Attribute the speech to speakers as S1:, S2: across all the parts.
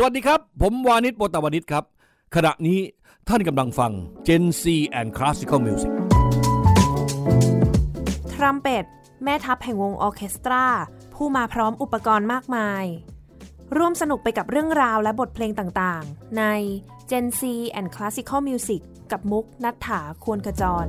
S1: สวัสดีครับ ผมวานิชโปตวานิชครับ ขณะนี้ท่านกำลังฟัง Gen C and Classical Music
S2: ทรัมเป็ตแม่ทัพแห่งวงออเคสตรา ผู้มาพร้อมอุปกรณ์มากมาย ร่วมสนุกไปกับเรื่องราวและบทเพลงต่างๆ ใน Gen C and Classical Music กับมุกนัฐถาควรขจร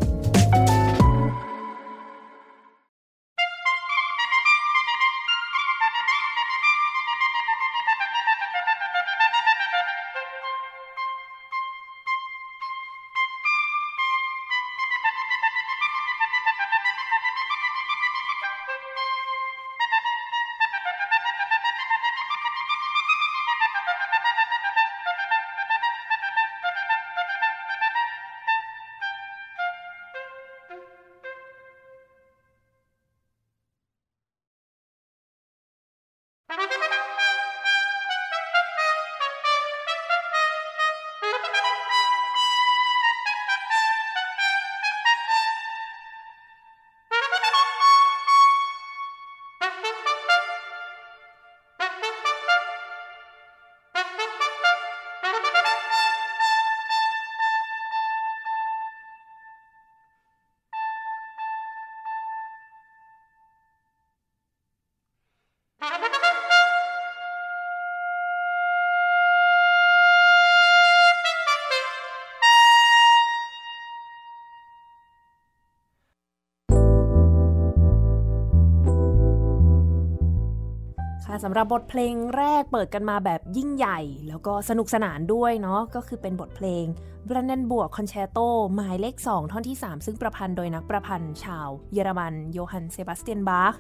S2: สำหรับบทเพลงแรกเปิดกันมาแบบยิ่งใหญ่ แล้วก็สนุกสนานด้วยเนาะก็คือเป็นบทเพลง b r a n d e n b u r g Concerto หมายเลข 2 ท่อนที่ 3 ซึ่งประพันธ์โดยนักประพันธ์ชาวเยอรมันโยฮันเซบาสเตียนบาร์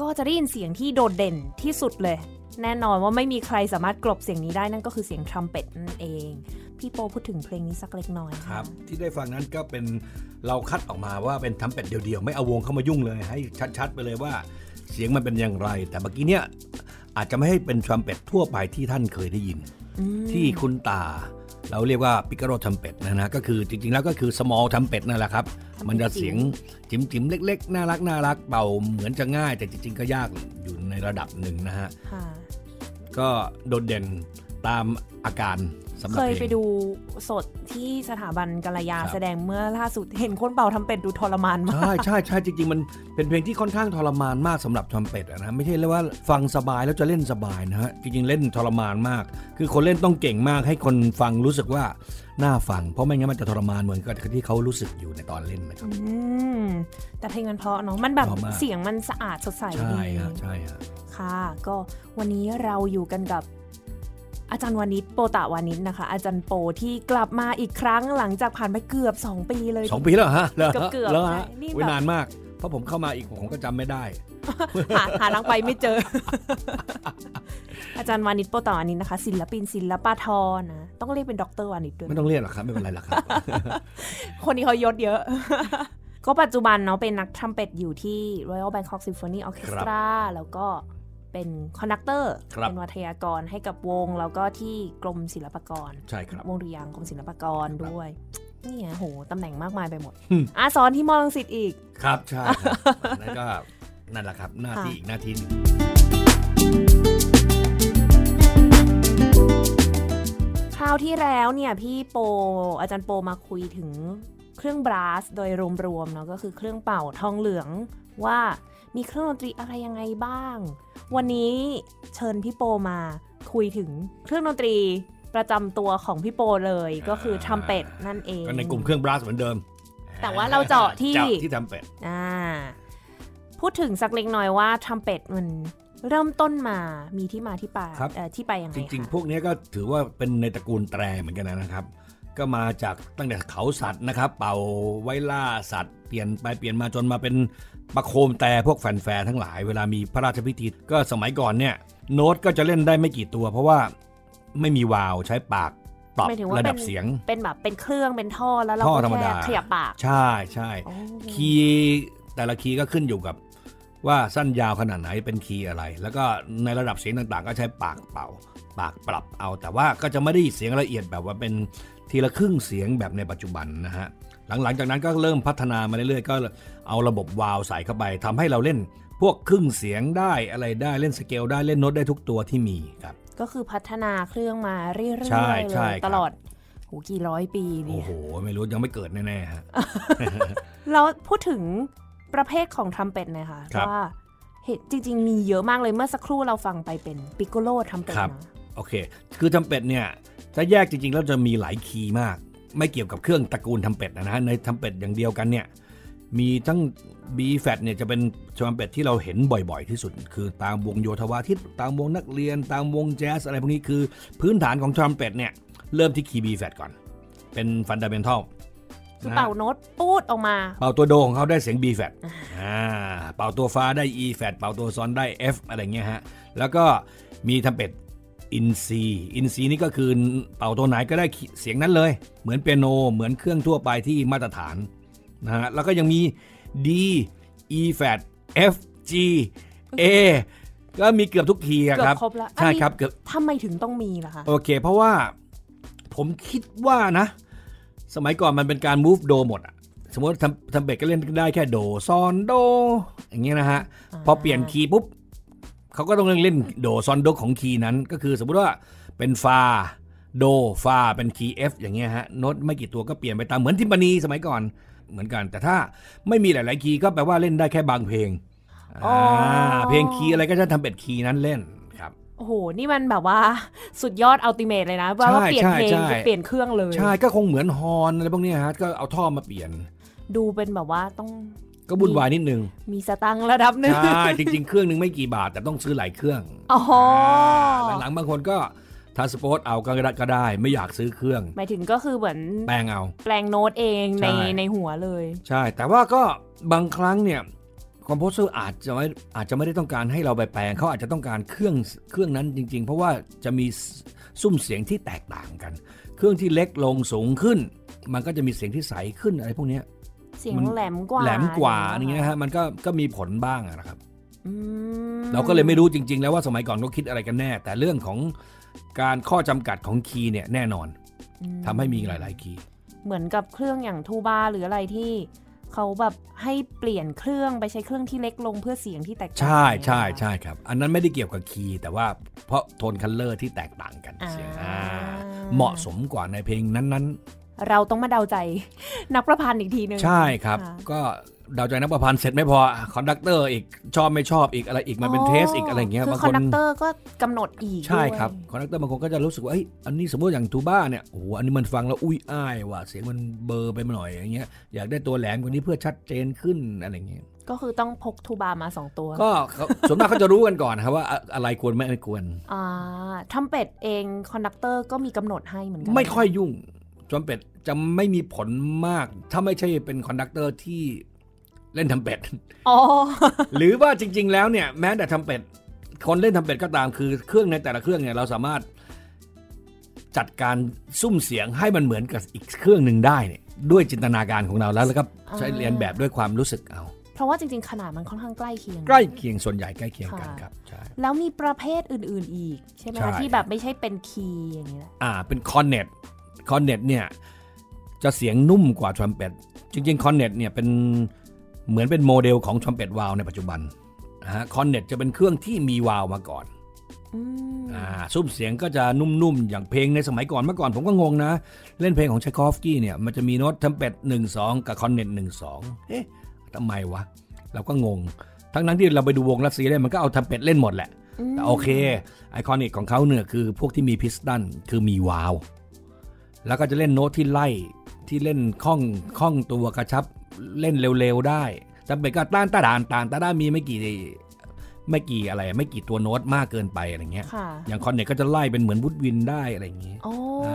S2: ก็จะได้ยินเสียงที่โดดเด่นที่สุดเลย แน่นอนว่าไม่มีใครสามารถกลบเสียงนี้ได้นั่นก็คือเสียงทรัมเป็ตนั่นเอง พี่โปพูดถึงเพลงนี้สักเล็กน้อย
S1: ครับ ที่ได้ฟังนั้นก็เป็นเราคัดออกมาว่าเป็นทำเป็ดเดียวๆ ไม่เอาวงเข้ามายุ่งเลยให้ชัดๆ ไปเลยว่า เสียงมันเป็นอย่างไร แต่เมื่อกี้เนี่ยอาจจะไม่ให้เป็นทรัมเป็ตทั่วไปที่ท่านเคยได้ยิน ที่คุณตา เราเรียกว่าปิกาโรทรัมเป็ตนะนะก็คือจริงๆแล้วก็คือ small ทรัมเป็ตนั่นแหละครับ มันจะเสียงจิ๋มจิ๋มๆเล็ก ๆ น่ารักน่ารักเป่าเหมือนจะง่าย แต่จริง ๆ ก็ยากอยู่ในระดับหนึ่งนะฮะ
S2: ค่ะ
S1: ก็โดดเด่นตามอาการสำหรับ
S2: เคย
S1: เพล
S2: ไป
S1: ง
S2: ดูสดที่สถาบันกัลยา
S1: ครับ
S2: แสดงเมื่อล่าสุดเห็นคนเป่าทำเป็ดดูทรมานมาก
S1: ใช่ใช่ใช่จริงๆ มันเป็นเพลงที่ค่อนข้างทรมานมากสำหรับทรัมเป็ตอะนะไม่ใช่เลยว่าฟังสบายแล้วจะเล่นสบายนะฮะจริงๆเล่นทรมานมาก คือคนเล่นต้องเก่งมากให้คนฟังรู้สึกว่าน่าฟัง เพราะไม่งั้นมันจะทรมานเหมือนกับที่เขารู้สึกอยู่ในตอนเล่นนะครับ
S2: อืมแต่เพลงมันเพราะเนาะมันแบบ
S1: เพราะมาก
S2: เสียงมันสะอาดสดใส
S1: ใช่
S2: ดี
S1: ฮะใช่ฮะ
S2: ค่ะ ก็วันนี้เราอยู่กันกับ อาจารย์วานิชโปตะวานิชนะคะ อาจารย์โปที่กลับมาอีกครั้งหลังจากผ่านไปเกือบ 2 ปีเลย
S1: สองปีแล้วเหรอฮะหร
S2: เกือบๆ
S1: แล้วฮะ
S2: ใช่นี่
S1: อุ๊ย
S2: แบบ
S1: นานมาก เพราะผมเข้ามาอีกผมก็จำไม่ได้
S2: หาหาทางไปไม่เจอ อาจารย์วานิชโปตะวนิชนะคะ ศิลปินศิลปทนะต้องเรียกเป็นด็อกเตอร์วานิชด้วย
S1: ไม่ต้องเรียกหรอกครับไม่เป็นไรหรอกครับ
S2: คนนี้เขายศเยอะก็ปัจจุบันเนาะเป็นนักทรัมเป็ตอยู่ที่ Royal Bangkok Symphony Orchestra แล้วก็ เป็น conductor
S1: ครับ
S2: เป็นวาทยกรให้กับวง แล้วก็ที่กรมศิลปากร
S1: ใช่ครับ
S2: วงดุริยางค์กรมศิลปากรด้วยนี่ไงโหตำแหน่งมากมายไปหมด
S1: อืม
S2: อาสอนที่มอลังสิตอีก
S1: ครับใช่ครับนั่นก็นั่นแหละครับหน้าที่
S2: ค่ะ
S1: อีกหน้าที่หนึ่ง
S2: คราวที่แล้วเนี่ยพี่โปอาจารย์โปมาคุยถึงเครื่องบราสโดยรวมๆเนาะก็คือเครื่องเป่าทองเหลืองว่ามีเครื่องดนตรีอะไรยังไงบ้าง วันนี้เชิญพี่โปมาคุยถึงเครื่องดนตรีประจำตัวของพี่โปเลยก็คือทรัมเป็ตนั่นเอง
S1: ก็ในกลุ่มเครื่องบลัสเหมือนเดิม
S2: แต่ว่าเราเจาะที่
S1: เจาะที่ทำเป็ด
S2: อ่าพูดถึงสักเล็กน้อยว่าทรัมเป็ตมันเริ่มต้นมามีที่มาที่ไป
S1: ครับ
S2: เอ่อที่ไปยังไง
S1: จริง
S2: คะ
S1: ๆพวกนี้ก็ถือว่าเป็นในตระกูลแตรเหมือนกันนะครับ ก็มาจากตั้งแต่เขาสัตว์นะครับ เป่าไว้ล่าสัตว์ เปลี่ยนไปเปลี่ยนมาจนมาเป็น ประโคมแต่พวกแฟนๆทั้งหลาย เวลามีพระราชพิธีก็สมัยก่อนเนี่ยโน้ตก็จะเล่นได้ไม่กี่ตัว เพราะว่าไม่มีวาล์วใช้ปากปรับ
S2: หมายถึงว่า
S1: ระดับ
S2: เป็น
S1: เสียง
S2: เป็นแบบเป็นเครื่องเป็นท่อแล้วเรา
S1: ท่อ
S2: ก็
S1: ธรรม
S2: แค่
S1: ดา
S2: ขยับปาก
S1: ใช่ใช่
S2: โอ้
S1: คีย์แต่ละคีย์ก็ขึ้นอยู่กับว่าสั้นยาวขนาดไหนเป็นคีย์อะไร แล้วก็ในระดับเสียงต่างๆ ก็ใช้ปากเป่า ปากปรับเอา แต่ว่าก็จะไม่ได้เสียงละเอียดแบบว่าเป็นทีละครึ่งเสียงแบบในปัจจุบันนะฮะ หลังๆจากนั้นก็เริ่มพัฒนามาเรื่อยๆ ก็ เอาระบบวาล์วใส่เข้าไปทำให้เราเล่นพวกครึ่งเสียงได้อะไรได้เล่นสเกลได้เล่นโน้ตได้ทุกตัวที่มีครับ
S2: ก็คือพัฒนาเครื่องมาเรื่อยๆ
S1: ใช่
S2: เล
S1: ใช่
S2: ย
S1: ครับ
S2: ตลอดโหกี่ร้อยปีนี่
S1: โอ้โห ไม่รู้ยังไม่เกิดแน่ๆฮะ
S2: แล้วพูดถึงประเภทของทรัมเป็ตหน่อยค่ะ
S1: ครับ
S2: ว่าเห็นจริง ๆ มีเยอะมากเลยเมื่อสักครู่เราฟังไปเป็นปิคโคโลทรัมเป็ต
S1: ครับ
S2: นะ
S1: โอเค คือทรัมเป็ตเนี่ยถ้าแยกจริงๆแล้วจะมีหลายคีย์มาก ไม่เกี่ยวกับเครื่องตระกูลทรัมเป็ตนะฮะในทรัมเป็ตอย่างเดียวกันเนี่ย มีทั้ง B fat เนี่ยจะเป็นทำเป็ดที่เราเห็นบ่อยๆที่สุด คือตามวงโยธวาทิตตามวงนักเรียน ตามวงแจ๊สอะไรพวกนี้คือ พื้นฐานของทรัมเป็ดเนี่ยเริ่มที่คีย์ B fat ก่อน เป็นฟันดั m เ n นทัล
S2: คือเป่าโน้ตปูดออกมา
S1: เป่าตัวโดของเขาได้เสียง B flat อ่าเป่าตัวฟ้าได้ E flat เป่าตัวซอนได้ F อะไรเงี้ยฮะ แล้วก็มีทำเป็ดอินซีอินซีนี่ก็คือเป่าตัวไหนก็ได้เสียงนั้นเลย เหมือนเปียโนเหมือนเครื่องทั่วไปที่มาตรฐาน นะฮะแล้วก็ยังมี D E flat F G A ก็มีเกือบทุกคีย์อะ
S2: เกือ
S1: ครับ
S2: บครบแล้ว
S1: ใช่
S2: อันนี้
S1: ครับเกือบ
S2: ทำไมถึงต้องมีล่ะคะ
S1: โอเค เพราะว่าผมคิดว่านะ สมัยก่อนมันเป็นการ move โดหมดอะสมมติทำทำเบสก็เล่นได้แค่โดซอนโด อย่างเงี้ยนะฮะ พอเปลี่ยนคีย์ปุ๊บเขาก็ต้องเล่นโดซอนโดของคีย์นั้น ก็คือสมมติว่าเป็นฟาโดฟาเป็นคีย์ F อย่างเงี้ยฮะโน้ตไม่กี่ตัวก็เปลี่ยนไปตามเหมือนทิมปานีสมัยก่อน เหมือนกัน แต่ถ้าไม่มีหลาย ๆ คีย์ก็แปลว่าเล่นได้แค่บางเพลง
S2: อ๋ออ่า
S1: เพลงคีย์อะไรก็จะทรัมเป็ตคีย์นั้นเล่นครับ
S2: โอ้โห นี่มันแบบว่าสุดยอด ultimate เลยนะ ว่า
S1: ใช่
S2: ว่าเปลี่ยนเพลง
S1: ใช่ใช่
S2: คือเปลี่ยนเครื่องเลย
S1: ใช่ ก็คงเหมือนฮอร์นอะไรพวกเนี้ยฮะ ก็เอาท่อมาเปลี่ยน
S2: ดูเป็นแบบว่าต้อง
S1: ก็วุ่นวายนิดนึง
S2: มีสตังค์ระดับหนึ่ง
S1: ใช่ จริง ๆ เครื่องหนึ่งไม่กี่บาท แต่ต้องซื้อหลายเครื่อง
S2: อ๋อา
S1: หลังๆบางคนก็ ทาสปอร์ตเอาก็ได้ก็ได้ ไม่อยากซื้อเครื่อง
S2: หมายถึงก็คือเหมือน
S1: แปลงเอา
S2: แปลงโน้ตเองใน
S1: ใช่
S2: ในหัวเลย
S1: ใช่ แต่ว่าก็บางครั้งเนี่ย composer อาจจะไม่อาจจะไม่ได้ต้องการให้เราไปแปลงเขาอาจจะต้องการเครื่องเครื่องนั้นจริง ๆ เพราะว่าจะมีสุ้มเสียงที่แตกต่างกัน เครื่องที่เล็กลงสูงขึ้น มันก็จะมีเสียงที่ใสขึ้นอะไรพวกเนี้ย
S2: เสียง
S1: มัน
S2: แหลมกว่า
S1: แหลมกว่าอ
S2: อย่า
S1: ย่างง
S2: เงี้
S1: เงี้
S2: ย
S1: ยฮะมันก็ก็มีผลบ้างอะนะครับ
S2: อืม
S1: เราก็เลยไม่รู้จริง ๆ แล้วว่าสมัยก่อนเขาคิดอะไรกันแน่ แต่เรื่องของ การข้อจำกัดของคีย์เนี่ยแน่นอน
S2: อืม
S1: ทำให้มีหลาย ๆ คีย์
S2: เหมือนกับเครื่องอย่างทูบาหรืออะไรที่เขาแบบให้เปลี่ยนเครื่องไปใช้เครื่องที่เล็กลงเพื่อเสียงที่แตกต่าง
S1: ใช่ใช่
S2: อย่างเงี้ย
S1: ใช่ครับ อันนั้นไม่ได้เกี่ยวกับคีย์แต่ว่าเพราะ tone color ที่แตกต่างกัน
S2: อ่า
S1: เสียงอ่าเหมาะสมกว่าในเพลงนั้น
S2: เราต้องมาเดาใจนักประพันธ์อีกทีหนึ่ง
S1: ๆใช่ครับะก็เดาใจนักประพันธ์เสร็จไม่พอ conductor อีกชอบไม่ชอบอีกอะไรอีกมันเป็น taste อีกอะไรอย่างเงี้ย
S2: คื
S1: บาง
S2: ค
S1: ค
S2: อน
S1: น
S2: ดักเตอร์ก็กำหนดอีก
S1: ใช่
S2: ด้วย
S1: ครับ conductor บางคนก็จะรู้สึกว่าเอ้ยอันนี้สมมติอย่างทูบ้าเนี่ยโอ้โหอันนี้มันฟังแล้วอุ้ยอ้ายว่ะเสียงมันเบลอร์ไปหน่อยอย่างเงี้ยอยากได้ตัวแหลมกว่านี้เพื่อชัดเจนขึ้นอะไรอย่างเงี้ย
S2: ก็คือต้องพกทูบามาสองตัว
S1: ก็เขาส่วนมากเขาจะรู้กันก่อนนะครับว่าอะอะไรควรไม่ควร
S2: อ่าทรัมเป็ตเอง conductor ก็มีกำหนดให้เหมือนกั
S1: ไม่ค่อยยุ่งทรัมเป็ตจะไม่มีผลมาก ถ้าไม่ใช่เป็น conductor ที่ เล่นทรัมเป็ต
S2: อ๋อ
S1: หรือว่าจริง ๆ แล้วเนี่ยแม้แต่ทรัมเป็ตคนเล่นทรัมเป็ตก็ตามคือเครื่องในแต่ละเครื่องเนี่ยเราสามารถจัดการสุ้มเสียงให้มันเหมือนกับอีกเครื่องหนึ่งได้เนี่ยด้วยจินตนาการของเราแล้วแล้วก็ใช้
S2: อ่า
S1: เลียนแบบด้วยความรู้สึกเอา
S2: เพราะว่าจริง ๆ ขนาดมันค่อนข้างใกล้เคียง
S1: ใกล้เคียงส่วนใหญ่ใกล้เคียงกัน
S2: ค่ะ
S1: ครับใช่
S2: แล้วมีประเภทอื่นๆอีก ใช่ไหม
S1: ใช่
S2: คะที่แบบไม่ใช่เป็นคีย์อย่างนี้แหละ
S1: อ่าเป็นคอร์เน็ตคอร์เน็ตเนี่ยจะเสียงนุ่มกว่าทรัมเป็ตจริงๆคอร์เน็ตเนี่ยเป็น เหมือนเป็นโมเดลของทรัมเป็ตวาล์วในปัจจุบันนะฮะคอร์เน็ตจะเป็นเครื่องที่มีวาล์วมาก่อน
S2: อืม
S1: อ่าสุ้มเสียงก็จะนุ่มๆ อย่างเพลงในสมัยก่อนเมื่อก่อนผมก็งงนะ เล่นเพลงของไชคอฟสกี้เนี่ย มันจะมีโน้ตทรัมเป็ตหนึ่งสองกับคอร์เน็ตหนึ่งสองเอ๊ะทำไมวะ เราก็งง ทั้งนั้นที่เราไปดูวงรัสเซียเล่นมันก็เอาทรัมเป็ตเล่นหมดแหละ แต่โอเค iconic ของเขาเนี่ยคือพวกที่มี piston คือมีวาล์วแล้วก็จะเล่นโน้ตที่ไล่ที่เล่นคล่องคล่องตัวกระชับ เล่นเร็วๆได้จำเป็นก็ต้านตาดานตานตาด้ามีไม่กี่ไม่กี่อะไรไม่กี่ตัวโน้ตมากเกินไปอะไรเงี้ย
S2: ค่ะ
S1: อย่างคอร์เน็ตก็จะไล่เป็นเหมือน woodwind ได้อะไรอย่างงี้
S2: โอ้
S1: อ่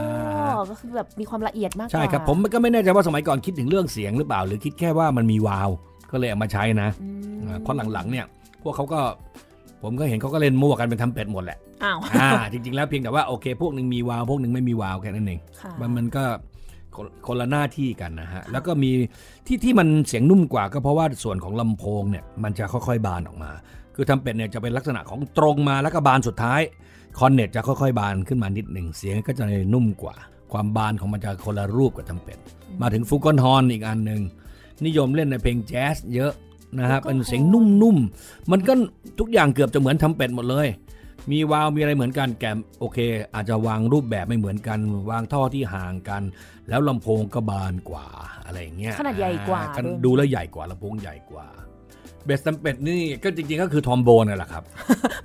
S1: า
S2: ก็คือแบบมีความละเอียดมากกว่า
S1: ใช่ครับ ผมก็ไม่แน่ใจว่าสมัยก่อนคิดถึงเรื่องเสียงหรือเปล่า หรือคิดแค่ว่ามันมีวาลวก็เลยเอามาใช้นะ
S2: อืม
S1: อ่าเพราะหลังๆเนี่ย พวกเขาก็ผมก็เห็นเขาก็เล่นมั่วกันเป็นทำเป็ดหมดแหละ
S2: อ้าว
S1: อ่าจริงๆแล้วเพียงแต่ว่าโอเค พวกหนึ่งมีวาลวพวกหนึ่งไม่มีวาลวแค่นั้นเอง
S2: ค่ะ
S1: มันมันก็ คนคนละหน้าที่กันนะฮะ แล้วก็มีที่ที่มันเสียงนุ่มกว่าก็เพราะว่าส่วนของลำโพงเนี่ยมันจะค่อยๆบานออกมา คือทำเป็ดเนี่ยจะเป็นลักษณะของตรงมาแล้วก็บานสุดท้าย คอนเน็ตจะค่อยๆ บานขึ้นมานิดหนึ่งเสียงก็จะนุ่มกว่า ความบานของมันจะคนละรูปกับทำเป็ด มาถึงฟูกอนฮอนอีกอันหนึ่งนิยมเล่นในเพลงแจ๊สเยอะนะฮะเป็นเสียงนุ่มๆ มันก็ทุกอย่างเกือบจะเหมือนทำเป็ดหมดเลย มีวาล์วมีอะไรเหมือนกันแกมโอเค อาจจะวางรูปแบบไม่เหมือนกัน วางท่อที่ห่างกัน แล้วลำโพงก็บานกว่าอะไรอย่างเงี้ย
S2: ขนาดใหญ่กว่า
S1: อ่
S2: ด้วย
S1: ดูแล้วใหญ่กว่าลำโพงใหญ่กว่าเบสทรัมเป็ตนี่ก็จริง ๆ ก็คือทรอมโบนนั่นแหละครับ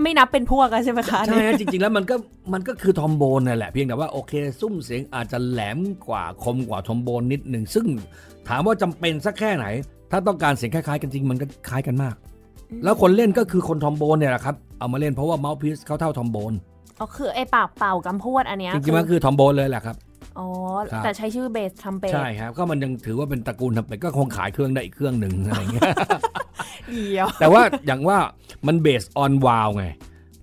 S2: ไม่นับเป็นพวกอะใช่ไหมคะ
S1: ใช่ฮะจริง ๆ แล้วมันก็มันก็คือทรอมโบนนั่นแหละเพียงแต่ว่าโอเค สุ้มเสียงอาจจะแหลมกว่าคมกว่าทรอมโบนนิดหนึ่งซึ่งถามว่าจำเป็นสักแค่ไหน ถ้าต้องการเสียงคล้ายๆ กันจริงมันก็คล้ายกันมาก แล้วคนเล่นก็คือคนทรอมโบนเนี่ยแหละครับ เอามาเล่นเพราะว่า mouthpiece เขาเท่าทรอมโบน
S2: อ๋อคือไอ้ปากเป่ากำพวดอันเนี้ย
S1: จริงๆมันคือทรอมโบนเลยแหละครับ
S2: อ๋อ
S1: ครับ
S2: แต่ใช้ชื่อเบสทรัมเป็ต
S1: ใช่ครับ ก็มันยังถือว่าเป็นตระกูลทำเป็ดก็คงขายเครื่องได้อีกเครื่องหนึ่งอะไรอย่างเงี้ย
S2: เดียว
S1: แต่ว่าอย่างว่ามันเบสออนวาวไง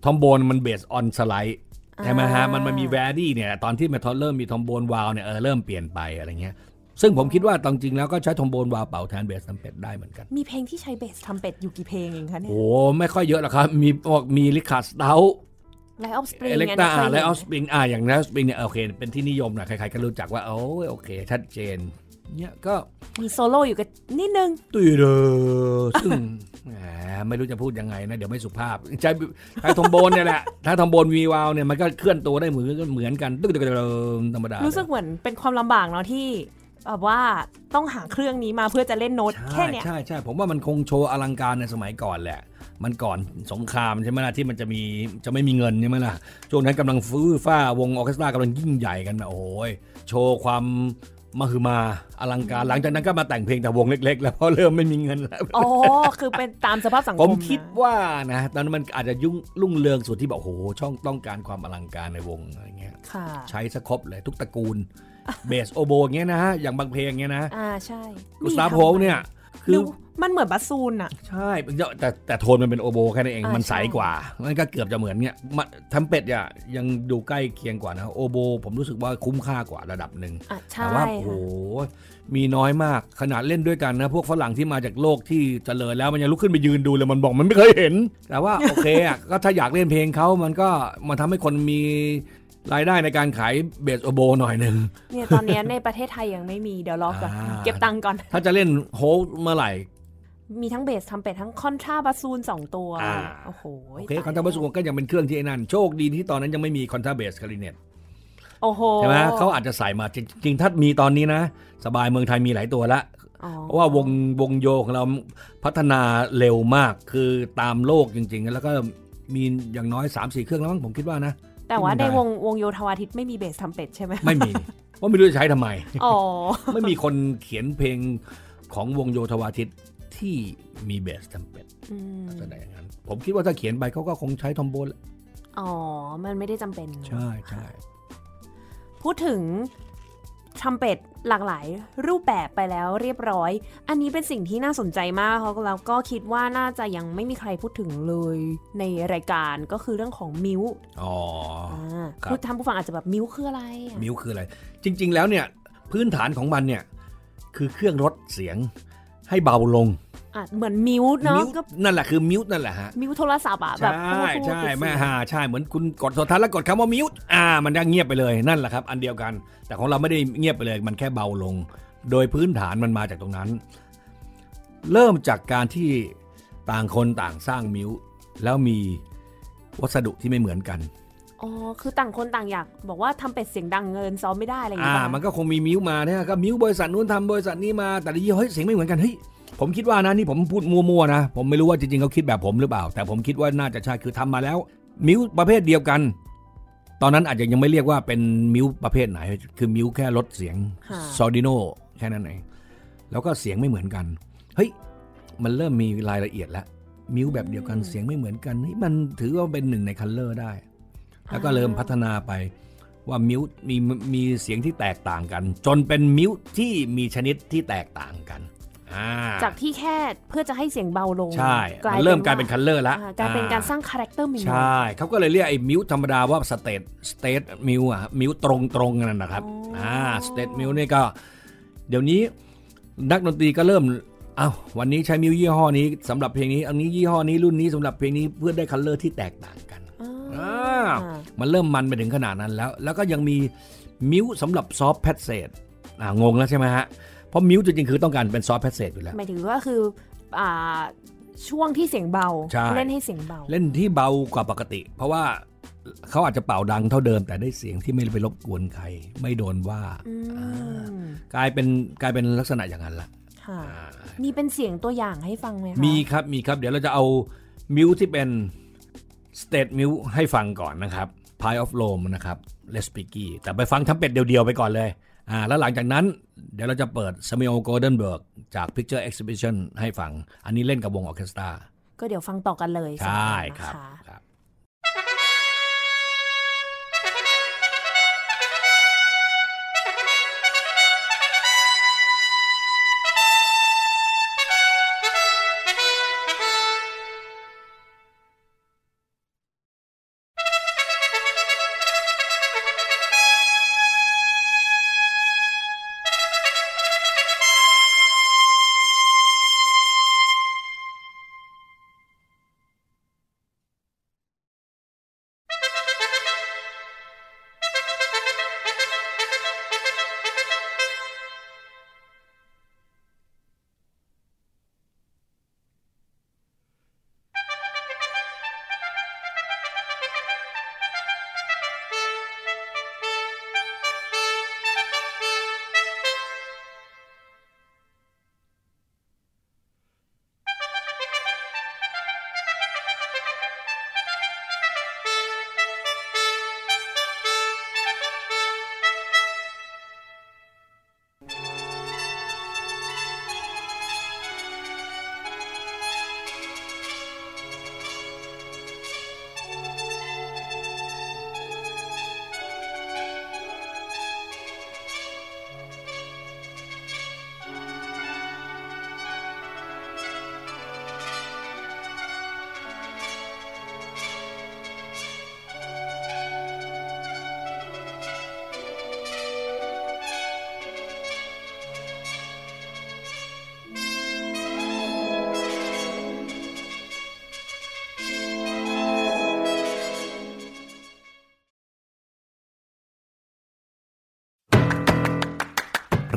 S1: ทอมโบนมันเบสออนสไลด์ใช่ไหมฮะมันมันมีแวร์ดี้เนี่ย ตอนที่เมทัลเริ่มมีทอมโบนวาวเนี่ยเออเริ่มเปลี่ยนไปอะไรเงี้ย ซึ่งผมคิดว่าตอนจริงแล้วก็ใช้ทอมโบนวาวเป่าแทนเบสทำเป็ดได้เหมือนกัน
S2: มีเพลงที่ใช้เบสทำเป็ดอยู่กี่เพลงเองคะเนี่ย
S1: โอ้ไม่ค่อยเยอะหรอกครับ มีบอกมีลิคาสเตา
S2: ไลออฟสปริง
S1: เอเล็กตาและออฟสปริอ่าอย่าง Rite of Spring เนี่ยโอเค เป็นที่นิยมนะใครๆก็รู้จักว่าโอ้ยโอเค ชัดเจนเนี่ยก็
S2: มีโซโล่อยู่กันนิดนึง
S1: ตุยเดอซึ่งแหมไม่รู้จะพูดยังไงนะเดี๋ยวไม่สุภาพใช้ใช้ทรอมโบนเนี่ยแหละถ้าทรอมโบนมีวาล์วเนี่ยมันก็เคลื่อนตัวได้เหมือนเหมือนกันตึ๊กตึ๊กตึ๊กธรรมดา
S2: รู้สึกเหมือนเป็นความลำบากเนาะที่ แบบว่าต้องหาเครื่องนี้มาเพื่อจะเล่นโน้ตแค่
S1: ใช่
S2: เนี้ย
S1: ใช่ใช่ผมว่ามันคงโชว์อลังการในสมัยก่อนแหละ มันก่อนสงครามใช่ไหมล่ะที่มันจะมีจะไม่มีเงินใช่ไหมล่ะช่วงนั้นกำลังฟื้นฟ้าวงออร์เคสตรากำลังยิ่งใหญ่กันแบบโอ้ยโชว์ความมหึมาอลังการหลังจากนั้นก็มาแต่งเพลงแต่วงเล็ก ๆ แล้วเพราะเริ่มไม่มีเงินแล้ว
S2: อ๋อคือเป็นตามสภาพสังค
S1: ผมม
S2: นะ
S1: คิดว่านะตอนนั้นมันอาจจะยุ่งรุ่งเรืองสุดที่บอกโอ้โหช่องต้องการความอลังการในวงอะไรเงี้ย
S2: ค่ะ
S1: ใช้สครบเลยทุกตระกูล เบสโอโบเงี้ยนะฮะอย่างบางเพลงเงี้ยนะ
S2: อ่าใช่
S1: กุสตาโพ
S2: ทำ
S1: เนี่ยคื
S2: ดู
S1: อ
S2: มันเหมือนบัสซูนอะ
S1: ใช่แต่แต่โทนมันเป็นโอโบแค่นั้นเอง
S2: อ่า
S1: มันใส
S2: ใช่
S1: กว่ามันก็เกือบจะเหมือนเงี้ยมาทำเป็ดอะยังดูใกล้เคียงกว่านะโอโบ ผมรู้สึกว่าคุ้มค่ากว่าระดับหนึ่ง
S2: อะใช่
S1: แต่ว่าโอ้โห
S2: ค่ะ
S1: มีน้อยมากขนาดเล่นด้วยกันนะ พวกฝรั่งที่มาจากโลกที่เจริญแล้วมันยังลุกขึ้นไปยืนดูเลยมันบอกมันไม่เคยเห็น แต่ว่าโอเคอะก็ถ้าอยากเล่นเพลงเขามันก็มาทำให้คนมี รายได้ในการขายbass oboe หน่อยหนึ่ง
S2: เนี่ยตอนเนี้ยในประเทศไทยยังไม่มีเดี๋ยวรอก่อน
S1: อ่า
S2: เก็บตังค์ก่อน
S1: ถ้าจะเล่นโฮลเมื่อไหร่
S2: มีทั้ง bass trumpet ทั้ง contrabassoon สองตัว
S1: อ่า
S2: โอ้โห
S1: โอเค contrabass ก็ยังเป็นเครื่องที่ไอ้นั่นโชคดีที่ตอนนั้นยังไม่มี contrabass clarinet
S2: โอ้โห
S1: ใช่ไหมเขาอาจจะใส่มาจริงๆถ้ามีตอนนี้นะ สบายเมืองไทยมีหลายตัวละ
S2: อ๋อ
S1: เพราะว่าวงวงโยของเราพัฒนาเร็วมากคือตามโลกจริง ๆ แล้วก็มีอย่างน้อย 3-4 เครื่องแล้วมั้งผมคิดว่านะ
S2: แต่ว่า
S1: ที่
S2: ใน
S1: มันได้
S2: วงวงโยธวาทิตไม่มีเบสทำเป็ดใช่ไหม
S1: ไม่มีว่าไม่รู้จะใช้ทำไม
S2: อ๋อ
S1: ไม่มีคนเขียนเพลงของวงโยธวาทิตที่มีเบสทำเป็ด
S2: อืม
S1: แสดงอย่างนั้น ผมคิดว่าถ้าเขียนไปเขาก็คงใช้ทอมโบนแหละ
S2: อ๋อ มันไม่ได้จำเป็น
S1: ใช่ใช่
S2: พูดถึงทำเป็ด หลากหลายรูปแบบไปแล้วเรียบร้อย อันนี้เป็นสิ่งที่น่าสนใจมากเขาแล้วก็คิดว่าน่าจะยังไม่มีใครพูดถึงเลย ในรายการก็คือเรื่องของมิว
S1: อ๋อ
S2: อ่า
S1: ครับ
S2: พูดท่านผู้ฟังอาจจะแบบมิวคืออะไรอะ
S1: มิวคืออะไร จริง ๆ แล้วเนี่ยพื้นฐานของมันเนี่ยคือเครื่องลดเสียงให้เบาลง
S2: อะเหมือนมิวเนาะ
S1: มิว
S2: ก็
S1: นั่นแหละคือมิวนั่นแหละฮะ
S2: มิวโทรศัพท์อะแบบ
S1: ใช่
S2: พูดๆ
S1: ใช่
S2: ปิดเสียง
S1: แม่ฮาใช่เหมือนคุณกดโทรทัศน์แล้วกดคำว่ามิวอ่า มันจะเงียบไปเลยนั่นแหละครับ อันเดียวกัน แต่ของเราไม่ได้เงียบไปเลยมันแค่เบาลง โดยพื้นฐานมันมาจากตรงนั้น เริ่มจากการที่ต่างคนต่างสร้างมิวแล้วมีวัสดุที่ไม่เหมือนกัน
S2: อ๋อ คือต่างคนต่างอยาก บอกว่าทำเป็ดเสียงดังเงินซ้อมไม่ได้อะไรอย่าง
S1: อ่า
S2: เงี้ย
S1: มันก็คงมีมิวมาเนี่ยก็มิวบริษัทนู้นทำบริษัทนี้มาแต่ละยี่ห้อเฮ้ยเสียงไม่เหมือนกันเฮ้ย ผมคิดว่านะนี่ผมพูดมั่วๆนะ ผมไม่รู้ว่าจริงๆเขาคิดแบบผมหรือเปล่า แต่ผมคิดว่าน่าจะใช่คือทำมาแล้ว มิวประเภทเดียวกัน ตอนนั้นอาจจะยังไม่เรียกว่าเป็นมิวประเภทไหน คือมิวแค่ลดเสียง
S2: ค่ะ
S1: sordino แค่นั้นเองแล้วก็เสียงไม่เหมือนกัน เฮ้ย มันเริ่มมีรายละเอียดแล้ว mute แบบเดียวกันเสียงไม่เหมือนกันนี่มันถือว่าเป็นหนึ่งใน color ได้ แล้วก็เริ่มพัฒนาไปว่า mute มีมีเสียงที่แตกต่างกัน จนเป็น mute ที่มีชนิดที่แตกต่างกันอ่า
S2: จากที่แค่เพื่อจะให้เสียงเบาลง
S1: ใช่มันเริ่มกลายเป็น color แล้ว
S2: อ่ากลายเป็นการสร้าง character ใหม่ๆ
S1: ใช่เขาก็เลยเรียกไอ้ mute ธรรมดาว่า straight straight mute อะ mute ตรงตรงๆนั่นนะครับ
S2: อ๋ออ่
S1: อ่า straight mute นี่ก็เดี๋ยวนี้นักดนตรีก็เริ่มอ้าววันนี้ใช้ mute ยี่ห้อนี้สำหรับเพลงนี้ อันนี้ยี่ห้อนี้รุ่นนี้สำหรับเพลงนี้เพื่อได้ color ที่แตกต่างกัน
S2: อ่า
S1: อ่ามันเริ่มมันไปถึงขนาดนั้นแล้ว แล้วก็ยังมี mute สำหรับ soft passage อ่างงแล้วใช่ไหมฮะ เพราะ mute จริงๆคือต้องการเป็น soft passage อยู่แล้ว
S2: หมายถึงว่าคืออ่าช่วงที่เสียงเบา
S1: ใช่
S2: เล่นให้เสียงเบา
S1: เล่นที่เบากว่าปกติ เพราะว่าเขาอาจจะเป่าดังเท่าเดิม แต่ได้เสียงที่ไม่ไปรบกวนใคร ไม่โดนว่า
S2: อืม
S1: กลายเป็นกลายเป็นลักษณะอย่างนั้นละ
S2: ค่ะมีเป็นเสียงตัวอย่างให้ฟังไหมคะ
S1: มีครับมีครับ เดี๋ยวเราจะเอามิวที่เป็น state มิวให้ฟังก่อนนะครับ Pie of Rome นะครับ Les p i g g y แต่ไปฟังทั้งเป็ดเดียวๆไปก่อนเลย อ่าแล้วหลังจากนั้นเดี๋ยวเราจะเปิด Samuel Goldenberg จาก Picture Exhibition ให้ฟัง อันนี้เล่นกับวงออร์เคสตรา
S2: ก็เดี๋ยวฟังต่อกันเลย
S1: ใช่
S2: สอง
S1: ครับ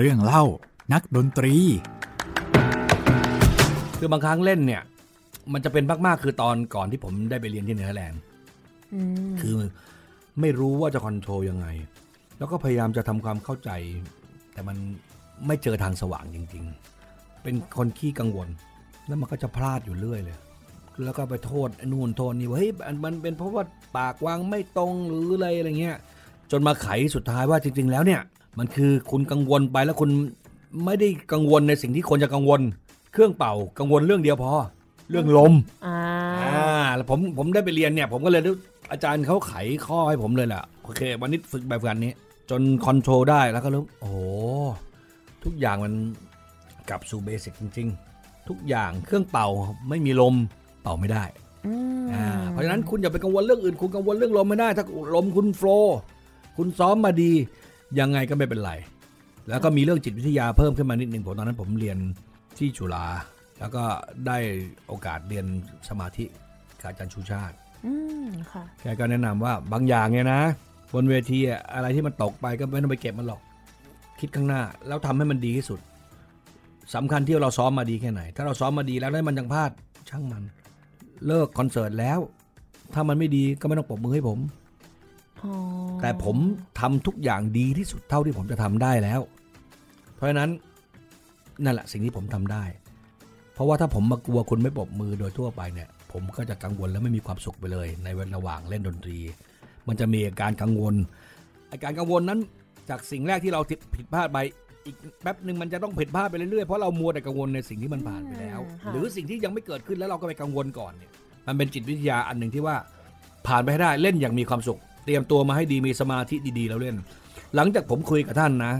S3: เรื่องเล่านักดนตรี
S1: คือบางครั้งเล่นเนี่ย มันจะเป็นมาก ๆ คือตอนก่อนที่ผมได้ไปเรียนที่เนเธอร์แลนด์
S2: อืม
S1: คือไม่รู้ว่าจะ control ยังไง แล้วก็พยายามจะทำความเข้าใจ แต่มันไม่เจอทางสว่างจริง ๆ เป็นคนขี้กังวล แล้วมันก็จะพลาดอยู่เรื่อยเลย แล้วก็ไปโทษไอ้นู่นโทษนี่ว่าเฮ้ยมันมันเป็นเพราะว่าปากวางไม่ตรงหรืออะไรอะไรเงี้ย จนมาไขสุดท้ายว่าจริง ๆ แล้วเนี่ย มันคือคุณกังวลไปแล้วคุณไม่ได้กังวลในสิ่งที่ควรจะกังวล เครื่องเป่ากังวลเรื่องเดียวพอ เรื่องลม
S2: อ่า
S1: อ่าแล้วผมผมได้ไปเรียนเนี่ย ผมก็เลยได้อาจารย์เขาไขข้อให้ผมเลยแหละโอเค วันนี้ฝึกแบบกันนี้ จนคอนโทรลได้แล้วก็รู้โอ้โหทุกอย่างมันกลับสู่เบสิกจริง ๆ ทุกอย่างเครื่องเป่าไม่มีลมเป่าไม่ได้
S2: อืม
S1: อ่าเพราะฉะนั้นคุณอย่าไปกังวลเรื่องอื่น คุณกังวลเรื่องลมไม่ได้ ถ้าลมคุณโฟลว์คุณซ้อมมาดี ยังไงก็ไม่เป็นไร แล้วก็มีเรื่องจิตวิทยาเพิ่มขึ้นมานิดหนึ่งผมตอนนั้นผมเรียนที่จุฬาแล้วก็ได้โอกาสเรียนสมาธิกับอาจารย์ชูชาติ
S2: อืมค่ะ
S1: แกก็แนะนำว่าบางอย่างเนี่ยนะ บนเวทีอะอะไรที่มันตกไปก็ไม่ต้องไปเก็บมันหรอก คิดข้างหน้า แล้วทำให้มันดีที่สุดสำคัญที่เราซ้อมมาดีแค่ไหน ถ้าเราซ้อมมาดีแล้วได้มันยังพลาดช่างมัน เลิกคอนเสิร์ตแล้ว ถ้ามันไม่ดีก็ไม่ต้องปรบมือให้ผม
S2: อ๋อ
S1: แต่ผมทำทุกอย่างดีที่สุดเท่าที่ผมจะทำได้แล้ว เพราะฉะนั้นนั่นแหละสิ่งที่ผมทำได้ เพราะว่าถ้าผมมากลัวคุณไม่ปรบมือโดยทั่วไปเนี่ย ผมก็จะกังวลและไม่มีความสุขไปเลย ในเวลาระหว่างเล่นดนตรี มันจะมีอาการกังวลอาการกังวลนั้นจากสิ่งแรกที่เราผิดพลาดไปอีกแป๊บหนึ่งมันจะต้องผิดพลาดไปเรื่อยๆเพราะเรามัวแต่กังวลในสิ่งที่มันผ่านไปแล้ว หรือสิ่งที่ยังไม่เกิดขึ้นแล้วเราก็ไปกังวลก่อนเนี่ยมันเป็นจิตวิทยาอันหนึ่งที่ว่าผ่านไปให้ได้เล่นอย่างมีความสุข เตรียมตัวมาให้ดีมีสมาธิดีๆแล้วเล่น หลังจากผมคุยกับท่านนะ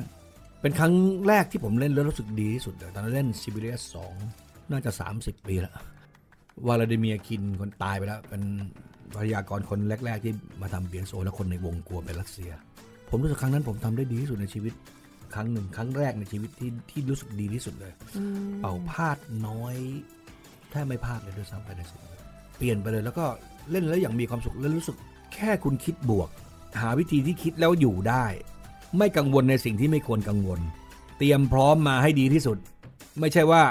S1: เป็นครั้งแรกที่ผมเล่นแล้วรู้สึกดีที่สุดเลยตอนนั้นเล่นซิบิเลียสสองน่าจะ 30 ปีแล้ววลาดิเมียร์คินคนตายไปแล้ว เป็นพยากรคนแรก ๆ ที่มาทำเบียโซและคนในวงกลัวเป็นรัสเซีย ผมรู้สึกครั้งนั้นผมทำได้ดีที่สุดในชีวิต ครั้งหนึ่งครั้งแรกในชีวิตที่ที่รู้สึกดีที่สุดเลย
S2: อืม
S1: เป่าพลาดน้อยแทบไม่พลาดเลยด้วยซ้ำไปในสิ่งนั้นเปลี่ยนไปเลยแล้วก็เล่นแล้วอย่างมีความสุขแล้วรู้สึก แค่คุณคิดบวก หาวิธีที่คิดแล้วอยู่ได้ ไม่กังวลในสิ่งที่ไม่ควรกังวล เตรียมพร้อมมาให้ดีที่สุด ไม่ใช่ว่า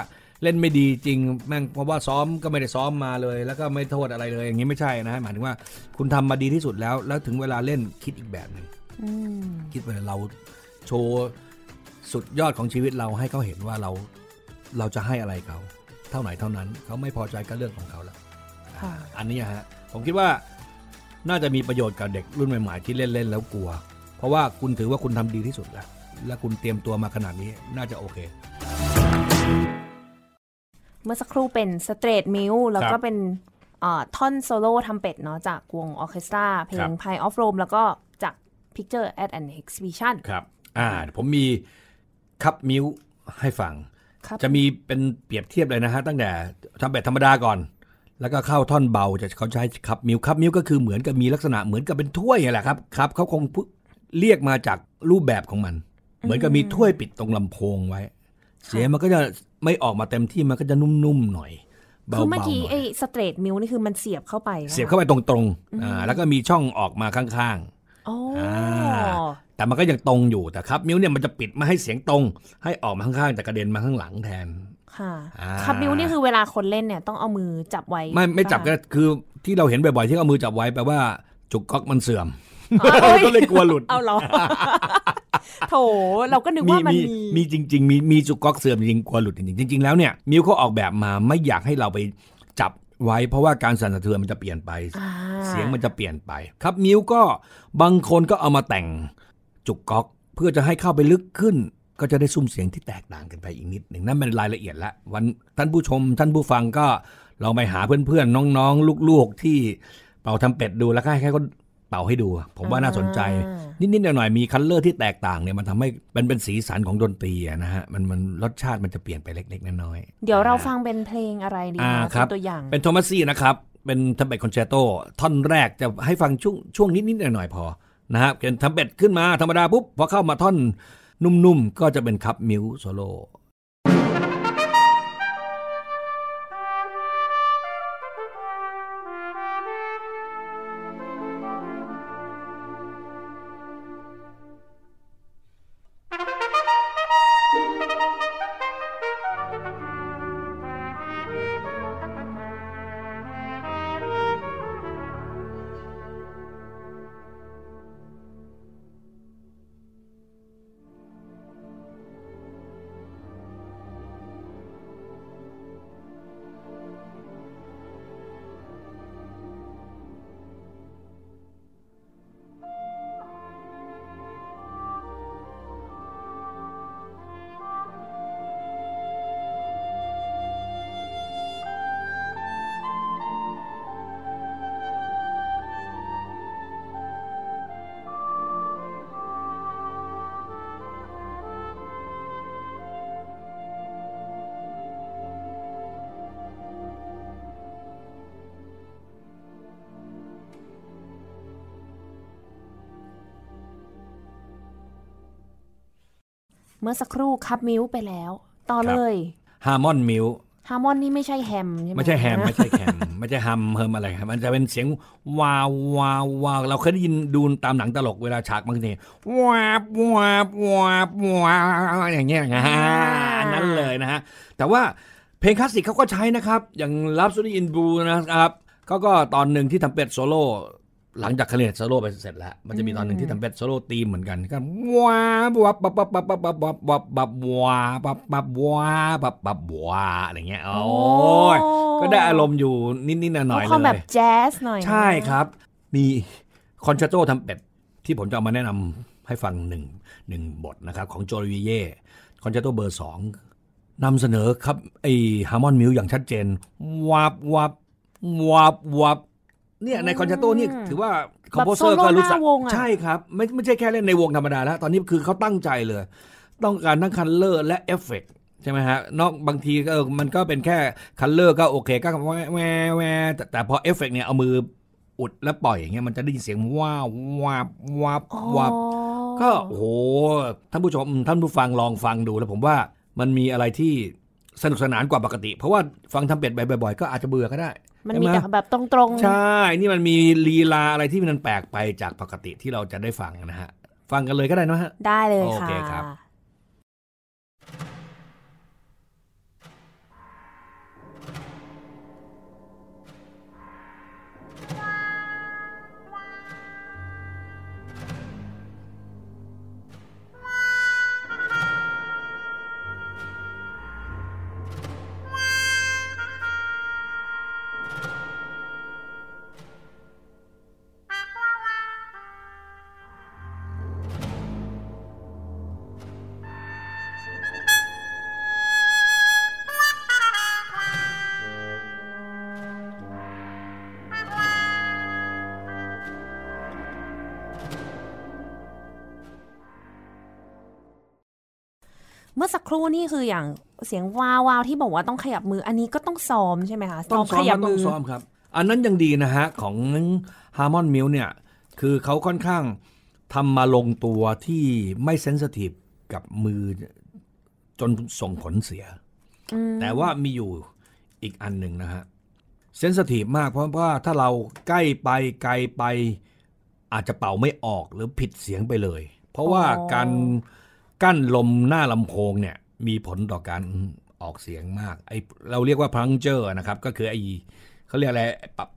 S1: เล่นไม่ดีจริงแม่งเพราะว่าซ้อมก็ไม่ได้ซ้อมมาเลย แล้วก็ไม่โทษอะไรเลยอย่างนี้ไม่ใช่นะฮะหมายถึงว่าคุณทำมาดีที่สุดแล้ว แล้วถึงเวลาเล่นคิดอีกแบบหนึ่ง
S2: อืม
S1: คิดว่าเราโชว์สุดยอดของชีวิตเราให้เขาเห็นว่าเราเราจะให้อะไรเขา เท่าไหนเท่านั้นเขาไม่พอใจก็เรื่องของเขาแล้ว
S2: ค่ะ
S1: อันนี้ฮะผมคิดว่า น่าจะมีประโยชน์กับเด็กรุ่นใหม่ๆที่เล่นเล่นๆแล้วกลัว เพราะว่าคุณถือว่าคุณทำดีที่สุดแล้ว และคุณเตรียมตัวมาขนาดนี้น่าจะโอเค
S2: เมื่อสักครู่เป็น straight mute แล้วก็
S1: รับ
S2: เป็นเอ่อท่อนโซโล่ทรัมเป็ตเนาะจากวงออร์เคสตราเพล
S1: ครั
S2: ง
S1: บ
S2: Pie of Rome แล้วก็จาก Pictures at an Exhibition
S1: ครับ อ่า ผมมี cup mute ให้ฟัง
S2: ครับ
S1: จะมีเป็นเปรียบเทียบเลยนะฮะ ตั้งแต่ทำแบบธรรมดาก่อน แล้วก็เข้าท่อนเบาจะเขาใช้ cup mute cup mute ก็คือเหมือนกับมีลักษณะเหมือนกับเป็นถ้วยนั่นแหละครับครับเขาคงพูเรียกมาจากรูปแบบของมัน เหมือนกับมีถ้วยปิดตรงลำโพงไว้ เสียงมันก็จะไม่ออกมาเต็มที่มันก็จะนุ่มๆหน่อยเบา
S2: คือ
S1: ๆห
S2: เมื่อกี้
S1: น่อย
S2: ไอ้สเตรทมิวนี่คือมันเสียบเข้าไป
S1: เสียบเข้าไปตรงๆอ่าแล้วก็มีช่องออกมาข้างๆ
S2: โอ้
S1: อ่าแต่มันก็ยังตรงอยู่แต่ครับ มิวเนี่ยมันจะปิดไม่ให้เสียงตรง ให้ออกมาข้างๆแต่กระเด็นมาข้างหลังแทน
S2: ค่ะ
S1: อ่า
S2: คับมิวนี่คือเวลาคนเล่นเนี่ยต้องเอามือจับไว้
S1: ไม่ไม่จับก็
S2: ป่ะ
S1: คือที่เราเห็นบ่อยๆที่เอามือจับไว้แปลว่าจุกก๊อกมันเสื่อม
S2: อ๋อเอ้ย
S1: ก็เลยกลัวหลุด
S2: เอาเหรอโถเราก็นึกว่ามัน
S1: มี
S2: มี
S1: มีจริง ๆ มีมีจุกก๊อกเสื่อมจริงๆกลัวหลุดจริงๆจริง ๆ แล้วเนี่ยมิวเขาออกแบบมาไม่อยากให้เราไปจับไว้เพราะว่าการสั่นสะเทือนมันจะเปลี่ยนไป
S2: อ่า
S1: เสียงมันจะเปลี่ยนไป ครับมิวก็บางคนก็เอามาแต่งจุกก๊อก เพื่อจะให้เข้าไปลึกขึ้น ก็จะได้ซุ้มเสียงที่แตกต่างกันไปอีกนิดหนึ่งนั่นเป็นรายละเอียดละวันท่านผู้ชมท่านผู้ฟังก็ลองไปหาเพื่อนๆน้องๆลูกๆที่เป่าทรัมเป็ตดูแล้วก็ให้เขาเป่าให้ดู ผมว่าน่าสนใจ นิดๆหน่อยๆมี color ที่แตกต่างเนี่ยมันทำให้มันเป็นสีสันของดนตรีอะนะฮะมันมันรสชาติมันจะเปลี่ยนไปเล็ก ๆน้อยๆ
S2: เดี๋ยวเราฟังเป็นเพลงอะไรดี
S1: อ่า
S2: คะ
S1: ครับ
S2: เป็นตัวอย่าง
S1: เป็น Tomasi นะครับ เป็น trumpet concerto ท่อนแรกจะให้ฟังช่วงช่วงนิดๆหน่อยๆพอนะฮะเป็นทรัมเป็ตขึ้นมาธรรมดาปุ๊บพอเข้ามาท่อน นุ่มๆ ก็จะเป็นคับมิวโซโล่
S2: เมื่อสักครู่ cup mute ไปแล้ว ต่อเลย
S1: Harmon mute Harmon นี่
S2: ไม่ใช่แฮมใช่ไหม
S1: ไม่ใช่แฮมไม่ใช่แฮมไม่ใช่ฮัมเฮิมอะไรครับมันจะเป็นเสียงวาววาววาวเราเคยได้ยินดูตามหนังตลกเวลาฉากบางทีวาบวาบวาบวาบอย่างเงี้ยนะฮะอันนั้นเลยนะฮะแต่ว่าเพลงคลาสสิกเขาก็ใช้นะครับ อย่าง Rhapsody in Blue นะครับเขาก็ตอนหนึ่งที่ทรัมเป็ดโซโล่ หลังจากคลาริเน็ตโซโล่ไปเสร็จแล้ว มันจะมีตอนหนึ่งที่ทรัมเป็ต solo theme เหมือนกันก็ว้าบวับบับบับบับบับบับบับบับบับว้าบับบับว้าบับบับว้าอะไรเงี้ยโอ้ยก็ได้อารมณ์อยู่นิดๆหน่อยๆ
S2: ความ
S1: เล
S2: แบบ
S1: ย
S2: แจ๊สหน่อยนะ
S1: ใช่ครับ มี concerto ทรัมเป็ตที่ผมจะเอามาแนะนำให้ฟังหนึ่งหนึ่งบทนะครับ ของ Jolivet concerto เบอร์สองนำเสนอครับไอ Harmon mute อย่างชัดเจนวับวับวับวับ เนี่ยใน concerto นี่ถือว่าcomposer ก็รู้สัก
S2: แบบโซโล่หน้าวงอะ
S1: ใช่ครับ ไม่ไม่ใช่แค่เล่นในวงธรรมดาแล้ว ตอนนี้คือเขาตั้งใจเลย ต้องการทั้ง color และเอฟเฟกต์ใช่ไหมฮะ นอกบางทีก็เออมันก็เป็นแค่ color ก็โอเคก็แวะแวะแวะแต่แต่พอเอฟเฟกต์เนี่ยเอามืออุดแล้วปล่อยอย่างเงี้ยมันจะได้ยินเสียงว้าววับวับ
S2: อ๋อ
S1: วับก็โอ้โหท่านผู้ชมท่านผู้ฟังลองฟังดูแล้วผมว่ามันมีอะไรที่สนุกสนานกว่าปกติ เพราะว่าฟังทรัมเป็ตบ่อยๆ ก็อาจจะเบื่อก็ได้
S2: มัน
S1: ใช่
S2: มี
S1: ไห
S2: แต่แบบตรงๆ
S1: ใช่ นี่มันมีลีลาอะไรที่มันแปลกไปจากปกติที่เราจะได้ฟังนะฮะ ฟังกันเลยก็ได้นะฮะ
S2: ได้เลย
S1: โอ
S2: ค่ะ
S1: เคครับ
S2: ครู่นี่คืออย่างเสียงวาววาวที่บอกว่าต้องขยับมืออันนี้ก็ต้องซ้อมใช่ไหมคะ
S1: ต้องซ้อม
S2: ขยั
S1: มันต้องซ้อมครับ อันนั้นยังดีนะฮะ ของ Harmon m i l เนี่ย คือเขาค่อนข้างทำมาลงตัวที่ไม่เซนสทีฟกับมือจนส่งผลเสีย แต่ว่ามีอยู่อีกอันหนึ่งนะฮะเซนสทีฟมากเพราะว่าถ้าเราใกล้ไปไกลไปอาจจะเป่าไม่ออกหรือผิดเสียงไปเลย เพราะว่าการกั้นลมหน้าลำโพงเนี่ย มีผลต่อการออกเสียงมากไอเราเรียกว่า plunger นะครับ ก็คือไอเขาเรียกอะไรปั๊ม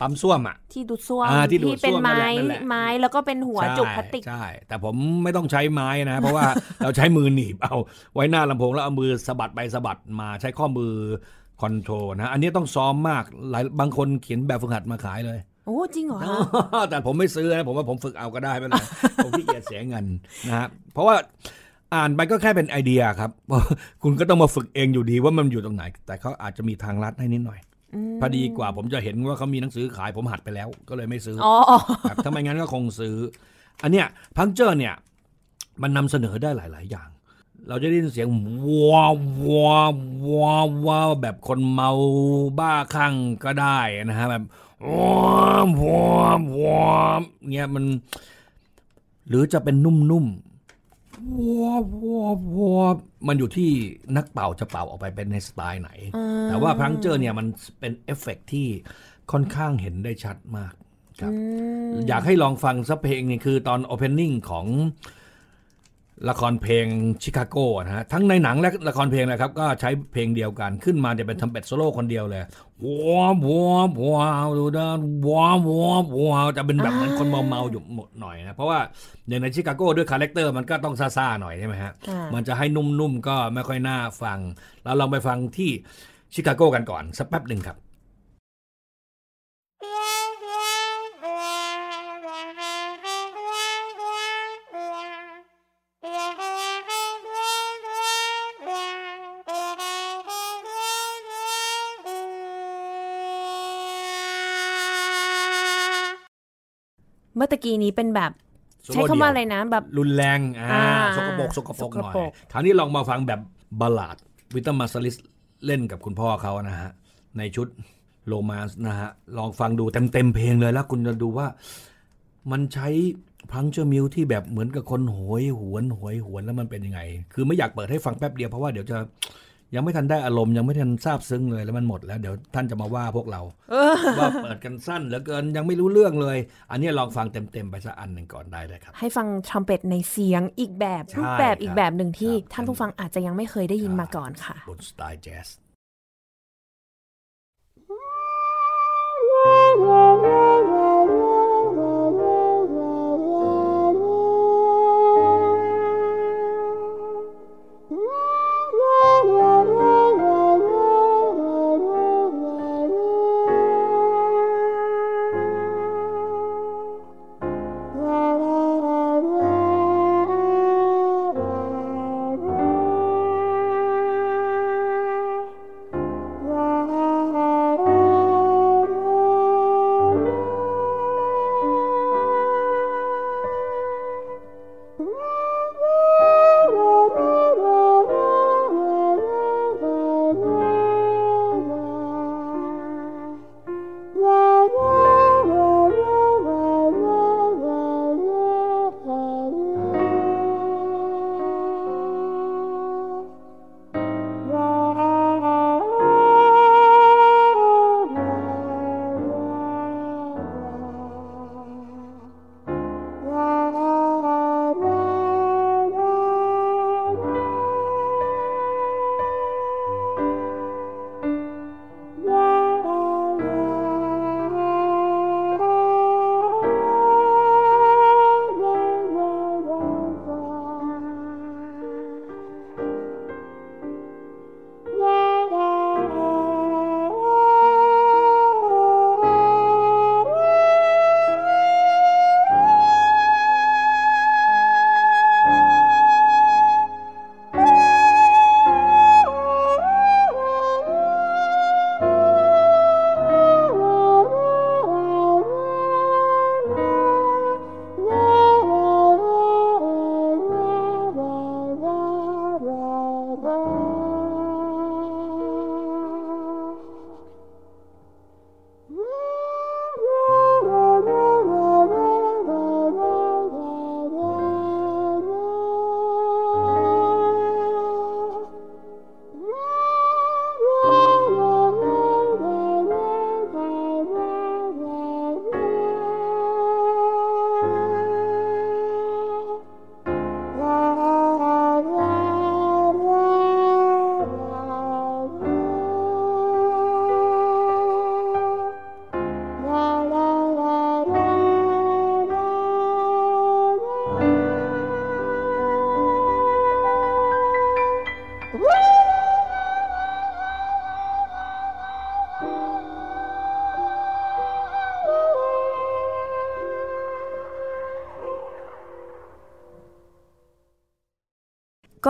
S1: ปั๊มส้วมอะ
S2: ที่ดูดส้วม
S1: อ่าที่ดูด
S2: เป็น
S1: ส้วมนั่น
S2: ไม้
S1: แหละนั่นแหละ
S2: ไม้แล้วก็เป็นหัวจุกพลาสติก
S1: ใช่แต่ผมไม่ต้องใช้ไม้นะ เพราะว่าเราใช้มือหนีบเอาไว้หน้าลำโพงแล้วเอามือสะบัดไปสะบัดมาใช้ข้อมือ control นะอันนี้ต้องซ้อมมากหลายบางคนเขียนแบบฝึกหัดมาขายเลย
S2: โอ้จริงเหรอคะ
S1: แต่ผมไม่ซื้อนะผมว่าผมฝึกเอาก็ได้ไม่เป็นไรผมขี้เกียจเสียเงินนะฮะเพราะว่า อ่านไปก็แค่เป็นไอเดียครับคุณก็ต้องมาฝึกเองอยู่ดีว่ามันอยู่ตรงไหน แต่เขาอาจจะมีทางลัดให้นิดหน่อยพอดีกว่าผมจะเห็นว่าเขามีหนังสือขายผมหัดไปแล้ว ก็เลยไม่ซื้ออ
S2: อ๋ออ๋อ
S1: ครับถ้าไม่งั้นก็คงซื้อ อันเนี้ยพังเจอร์เนี่ย มันนำเสนอได้หลาย ๆ อย่าง เราจะได้ยินเสียงว้าวว้าวว้าวว้าวแบบคนเมาบ้าคลั่งก็ได้นะฮะแบบว้าวว้าวว้าวเงี้ยมัน หรือจะเป็นนุ่ม ๆ ว้าวว้าวว้าวมันอยู่ที่นักเป่าจะเป่าออกไปเป็นในสไตล์ไหน แต่ว่า plunger เนี่ยมันเป็นเอฟเฟกต์ที่ค่อนข้างเห็นได้ชัดมากครับ อยากให้ลองฟังสักเพลงหนึ่งคือตอน opening ของ ละครเพลงชิคาโกนะฮะทั้งในหนังและละครเพลงนะครับ ก็ใช้เพลงเดียวกันขึ้นมาจะเป็นทรัมเป็ดโซโล่คนเดียวเลยว้าวว้าวว้าวดูด้านว้าวว้าวว้าวจะเป็นแบบเหมือนคนเมาๆอยู่หมดหน่อยนะ เพราะว่าอย่างในชิคาโกด้วย character มันก็ต้องซ่าๆหน่อยใช่ไหมฮะ
S2: ค่ะ
S1: มันจะให้นุ่มๆก็ไม่ค่อยน่าฟัง เราลองไปฟังที่ชิคาโกกันก่อนสักแป๊บหนึ่งครับ
S2: เมื่อตะกี้นี้เป็นแบบ
S1: โซโล่
S2: ใช้คำว่า
S1: เดี่ยว
S2: อะไรนะแบบ
S1: รุนแรงอ่า
S2: อ่า
S1: สกปรกสกปรกหน่อย
S2: สกปรก
S1: คราวนี้ลองมาฟังแบบ ballad Wynton Marsalis เล่นกับคุณพ่อเขานะฮะ ในชุด Romance นะฮะ ลองฟังดูเต็มเต็มๆเพลงเลยแล้วคุณจะดูว่า มันใช้ plunger mute ที่แบบเหมือนกับคนโหยหวนโหยหวนแล้วมันเป็นยังไง คือไม่อยากเปิดให้ฟังแป๊บเดียวเพราะว่าเดี๋ยวจะ ยังไม่ทันได้อารมณ์ยังไม่ทันซาบซึ้งเลยแล้วมันหมดแล้วเดี๋ยวท่านจะมาว่าพวกเราว่าเปิดกันสั้นเหลือเกินยังไม่รู้เรื่องเลย อันนี้ลองฟังเต็มๆไปสักอันหนึ่งก่อนได้เลยครับ
S2: ให้ฟังทรัมเป็ตในเสียงอีกแบบ
S1: ใช่
S2: รูปแบบ
S1: ครับ
S2: อีกแบบหนึ่งที่
S1: ครับ
S2: ท่านผู้ฟังอาจจะยังไม่เคยได้ยินมาก่อนค่ะ
S1: บนสไตล์แจ๊ส
S4: Thank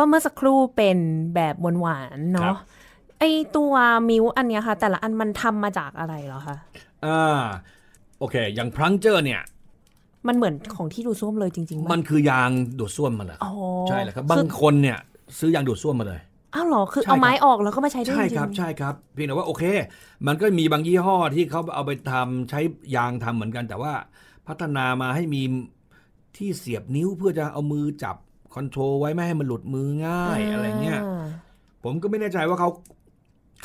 S2: ก็เมื่อสักครู่เป็นแบบหวานๆ
S1: ครั
S2: เนาะ
S1: บ
S2: ไอตัวมิวอันเนี้ยค่ะ แต่ละอันมันทำมาจากอะไรเหรอคะ
S1: อ่าโอเค อย่างพลังเจอร์เนี่ย
S2: มันเหมือนของที่ดูดซ่วมเลยจริงๆปะ
S1: มันคือยางดูดซ่วมมาเลย
S2: อ๋อ
S1: ใช่เลยครับบางคนเนี่ย ซื้อยางดูดซ่วมมาเลย
S2: อ้าวเหรอคือ
S1: ใช่
S2: เอาไม้
S1: ครับ
S2: ออกแล้วก็มาใช้ได้
S1: ใช่
S2: จริงๆ
S1: ครับใช่ครับเพียงแต่ว่าโอเค มันก็มีบางยี่ห้อที่เขาเอาไปทำใช้ยางทำเหมือนกัน แต่ว่าพัฒนามาให้มีที่เสียบนิ้วเพื่อจะเอามือจับ control ไว้ไม่ให้มันหลุดมือง่ายอะไรเงี้ย
S2: อ่า
S1: ผมก็ไม่แน่ใจว่าเขา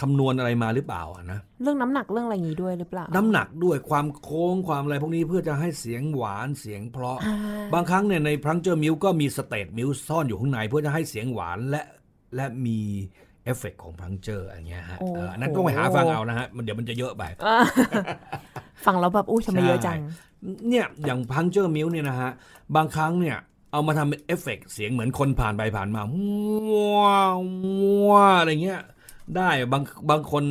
S1: คำนวณอะไรมาหรือเปล่าอะนะ
S2: เรื่องน้ำหนักเรื่องอะไรอย่างงี้ด้วยหรือเปล่า
S1: น้ำหนักด้วยความโค้งความอะไรพวกนี้เพื่อจะให้เสียงหวานเสียงเพราะ
S2: อ่า
S1: บางครั้งเนี่ยใน plunger mute ก็มี straight mute ซ่อนอยู่ข้างในเพื่อจะให้เสียงหวานและและมีเอฟเฟกต์ของ plunger อะไรเงี้ยฮะ
S2: โอ้
S1: เอออันนั้นต้องไปหาฟังเอานะฮะมันเดี๋ยวมันจะเยอะไป
S2: อ่าฟังแล้วแบบอุ้ยทำไมเยอะจัง
S1: เนี่ยอย่าง plunger mute เนี่ยนะฮะบางครั้งเนี่ย เอามาทำเป็นเอฟเฟกต์เสียงเหมือนคนผ่านไปผ่านมาว้าวว้าวอะไรเงี้ย ได้บางบางคน